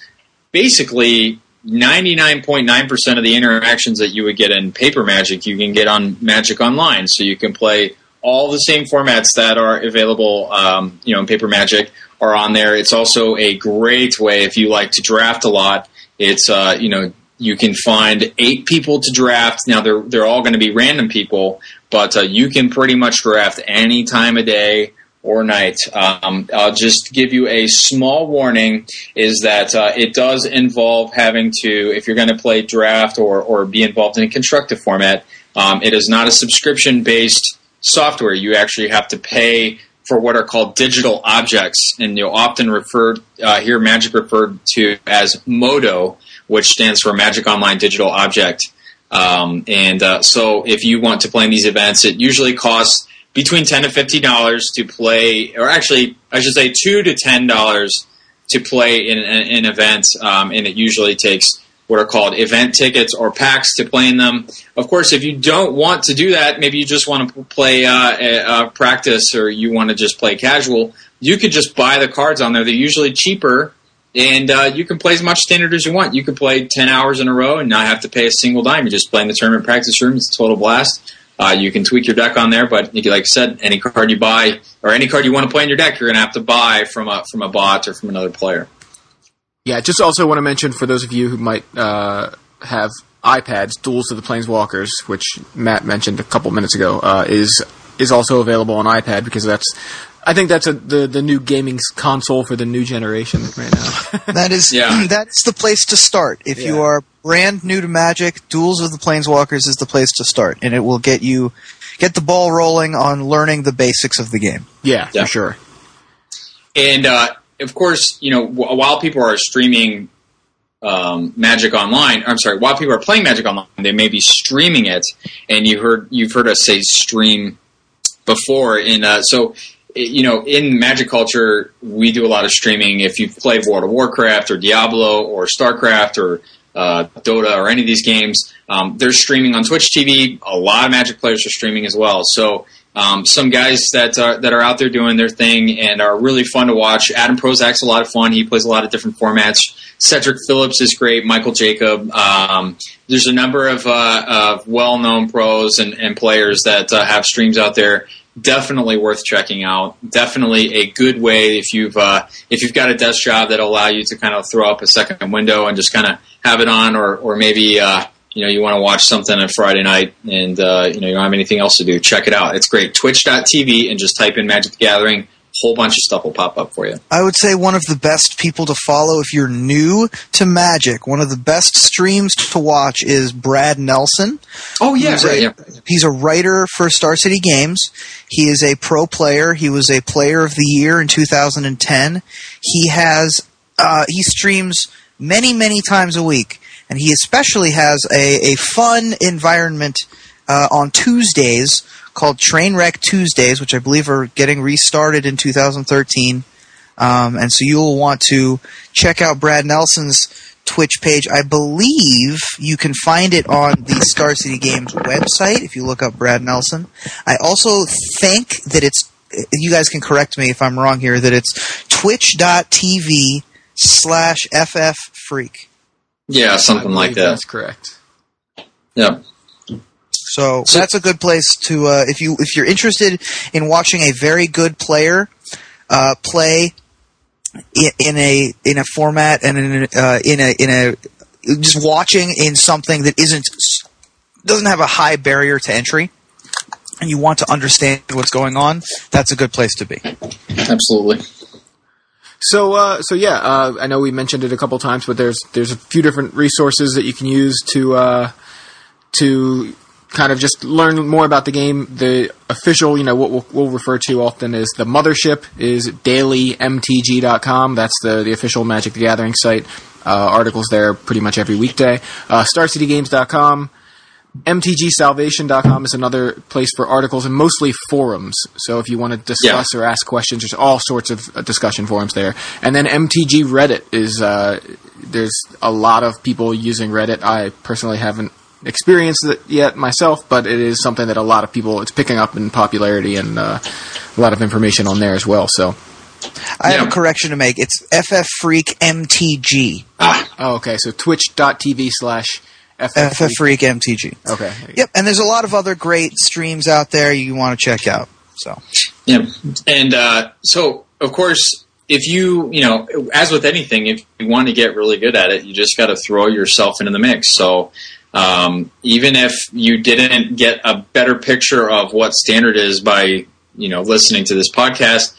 basically 99.9% of the interactions that you would get in paper magic you can get on magic online. So you can play all the same formats that are available um, you know in paper magic are on there. It's also a great way if you like to draft a lot it's uh, you know you can find eight people to draft. Now they're they're all going to be random people but uh, you can pretty much draft any time of day or night. Um, I'll just give you a small warning: is that uh, it does involve having to, if you're going to play draft or or be involved in a constructive format, um, it is not a subscription-based software. You actually have to pay for what are called digital objects, and you'll often refer uh, hear Magic referred to as MODO, which stands for Magic Online Digital Object. Um, and uh, so, if you want to play in these events, it usually costs between ten to fifteen dollars to play, or actually, I should say two to ten dollars to play in an event, um, and it usually takes what are called event tickets or packs to play in them. Of course, if you don't want to do that, maybe you just want to play uh, a, a practice or you want to just play casual, you could just buy the cards on there. They're usually cheaper, and uh, you can play as much standard as you want. You can play 10 hours in a row and not have to pay a single dime. You just play in the tournament practice room. It's a total blast. Uh, you can tweak your deck on there, but like I said, any card you buy or any card you want to play in your deck, you're going to have to buy from a from a bot or from another player. Yeah, I just also want to mention for those of you who might uh, have iPads, Duels of the Planeswalkers, which Matt mentioned a couple minutes ago, uh, is is also available on iPad because that's I think that's a, the the new gaming console for the new generation right now. That is Yeah. that's the place to start. If you are brand new to Magic, Duels of the Planeswalkers is the place to start, and it will get you get the ball rolling on learning the basics of the game. yeah, Yeah. for sure. And uh, of course, you know, while people are streaming um, Magic Online, I'm sorry, while people are playing Magic Online, they may be streaming it. And you heard you've heard us say stream before. And uh, so, i- you know, in Magic culture, we do a lot of streaming. If you've played World of Warcraft or Diablo or StarCraft or uh, Dota or any of these games, um, they're streaming on Twitch TV. A lot of Magic players are streaming as well. So um, some guys that are that are out there doing their thing and are really fun to watch. Adam Prosak's a lot of fun. He plays a lot of different formats. Cedric Phillips is great. Michael Jacob. Um, there's a number of, uh, of well-known pros and, and players that uh, have streams out there. Definitely worth checking out. Definitely a good way if you've uh, if you've got a desk job that'll allow you to kind of throw up a second window and just kind of have it on, or or maybe uh, you know you want to watch something on Friday night and uh, you know you don't have anything else to do. Check it out. It's great. Twitch.tv and just type in Magic the Gathering. Whole bunch of stuff will pop up for you. I would say one of the best people to follow if you're new to Magic. One of the best streams to watch is Brad Nelson. Oh yeah, He's right, a- yeah. He's a writer for Star City Games. He is a pro player. He was a player of the year in 2010. He has uh, he streams many many times a week, and he especially has a, a fun environment uh, on Tuesdays called Trainwreck Tuesdays, which I believe are getting restarted in 2013. Um, and so you'll want to check out Brad Nelson's Twitch page. I believe you can find it on the Star City Games website if you look up Brad Nelson. I also think that it's, you guys can correct me if I'm wrong here, that it's twitch.tv slash ff freak. Yeah, something like that. That's correct. Yeah. So, So- that's a good place to uh, if you if you're interested in watching a very good player uh, play in, in a in a format and in a, uh, in a in a just watching in something that isn't doesn't have a high barrier to entry and you want to understand what's going on, that's a good place to be. Absolutely. So, uh, so yeah, uh, I know we mentioned it a couple times, but there's there's a few different resources that you can use to uh, to kind of just learn more about the game. The official, you know, what we'll, we'll refer to often as the mothership is dailymtg.com. That's the the official Magic the Gathering site. Uh, articles there pretty much every weekday. Uh, StarCityGames.com. MTGSalvation.com is another place for articles and mostly forums. So if you want to discuss or ask questions, there's all sorts of uh, discussion forums there. And then MTG Reddit is uh, there's a lot of people using Reddit. I personally haven't experienced it yet myself, but it is something that a lot of people it's picking up in popularity and uh, a lot of information on there as well. So I have a correction to make. It's FF Freak MTG. Ah, oh, okay, so twitch.tv slash FF Freak MTG. Okay. Yep, and there's a lot of other great streams out there you want to check out. So Yeah, and uh, so of course, if you you know, as with anything, if you want to get really good at it, you just got to throw yourself into the mix. So um, even if you didn't get a better picture of what standard is by you know listening to this podcast,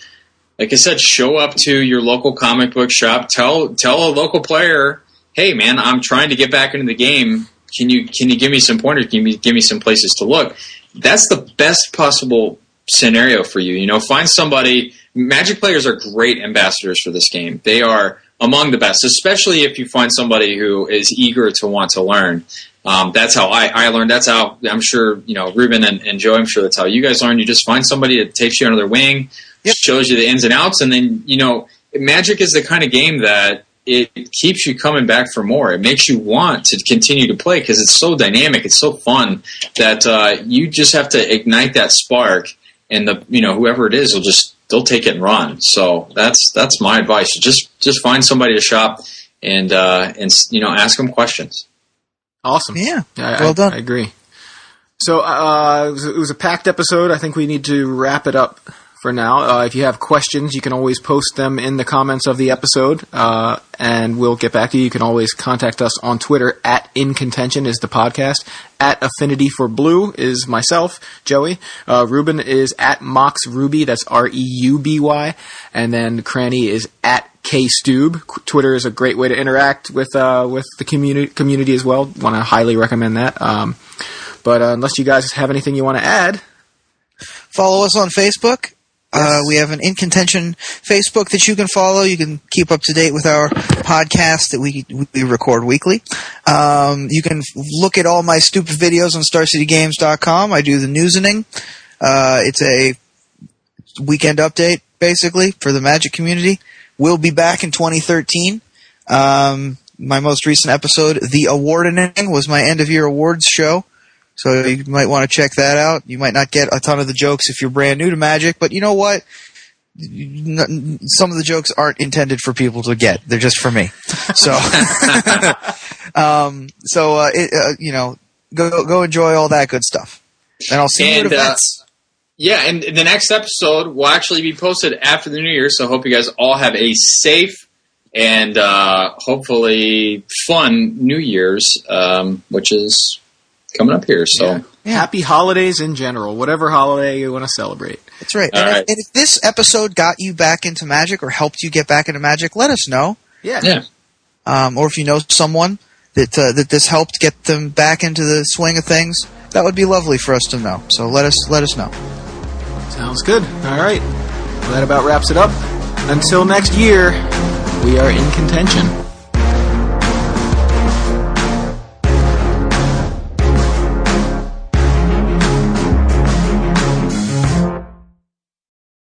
like I said, show up to your local comic book shop. Tell tell a local player, hey man, I'm trying to get back into the game. Can you can you give me some pointers? Give me give me some places to look. That's the best possible scenario for you. You know, find somebody. Magic players are great ambassadors for this game. They are among the best, especially if you find somebody who is eager to want to learn. Um, that's how I, I learned. That's how I'm sure you know Ruben and, and Joe. I'm sure that's how you guys learn. You just find somebody that takes you under their wing, Yep. shows you the ins and outs, and then you know Magic is the kind of game that it keeps you coming back for more. It makes you want to continue to play because it's so dynamic, it's so fun that uh, you just have to ignite that spark, and the you know whoever it is will just they'll take it and run. So that's that's my advice. Just just find somebody to shop and uh, and you know ask them questions. Awesome. yeah, I, well I- done. I agree. So uh, it, was, it was a packed episode. I think we need to wrap it up for now. Uh, if you have questions, you can always post them in the comments of the episode, uh, and we'll get back to you. You can always contact us on Twitter at In Contention is the podcast. At Affinity for Blue is myself, Joey. Uh, Ruben is at Mox Reuby. That's R E U B Y, and then Cranny is at K Stube. Twitter is a great way to interact with uh, with the community community as well. Want to highly recommend that. Um, but uh, unless you guys have anything you want to add, Follow us on Facebook. Uh, we have an In Contention Facebook that you can follow. You can keep up to date with our podcast that we we record weekly. Um, you can look at all my stupid videos on StarCityGames.com. I do the newsening. Uh, it's a weekend update, basically, for the Magic community. We'll be back in 2013. Um, my most recent episode, The Awarding, was my end of year awards show. So you might want to check that out. You might not get a ton of the jokes if you're brand new to Magic, but you know what? Some of the jokes aren't intended for people to get; they're just for me. So, um, so uh, it, uh, you know, go go enjoy all that good stuff, and I'll see you at And, uh. Yeah, and the next episode will actually be posted after the new year, so I hope you guys all have a safe and uh, hopefully fun New Year's, um, which is coming up here. So Yeah. happy holidays in general, whatever holiday you want to celebrate. That's right. all And, if, and if this episode got you back into Magic or helped you get back into Magic, let us know. Yeah, yeah, um, or if you know someone that uh, that this helped get them back into the swing of things, that would be lovely for us to know. So let us let us know. sounds good. All right, well, that about wraps it up. Until next year, we are in contention.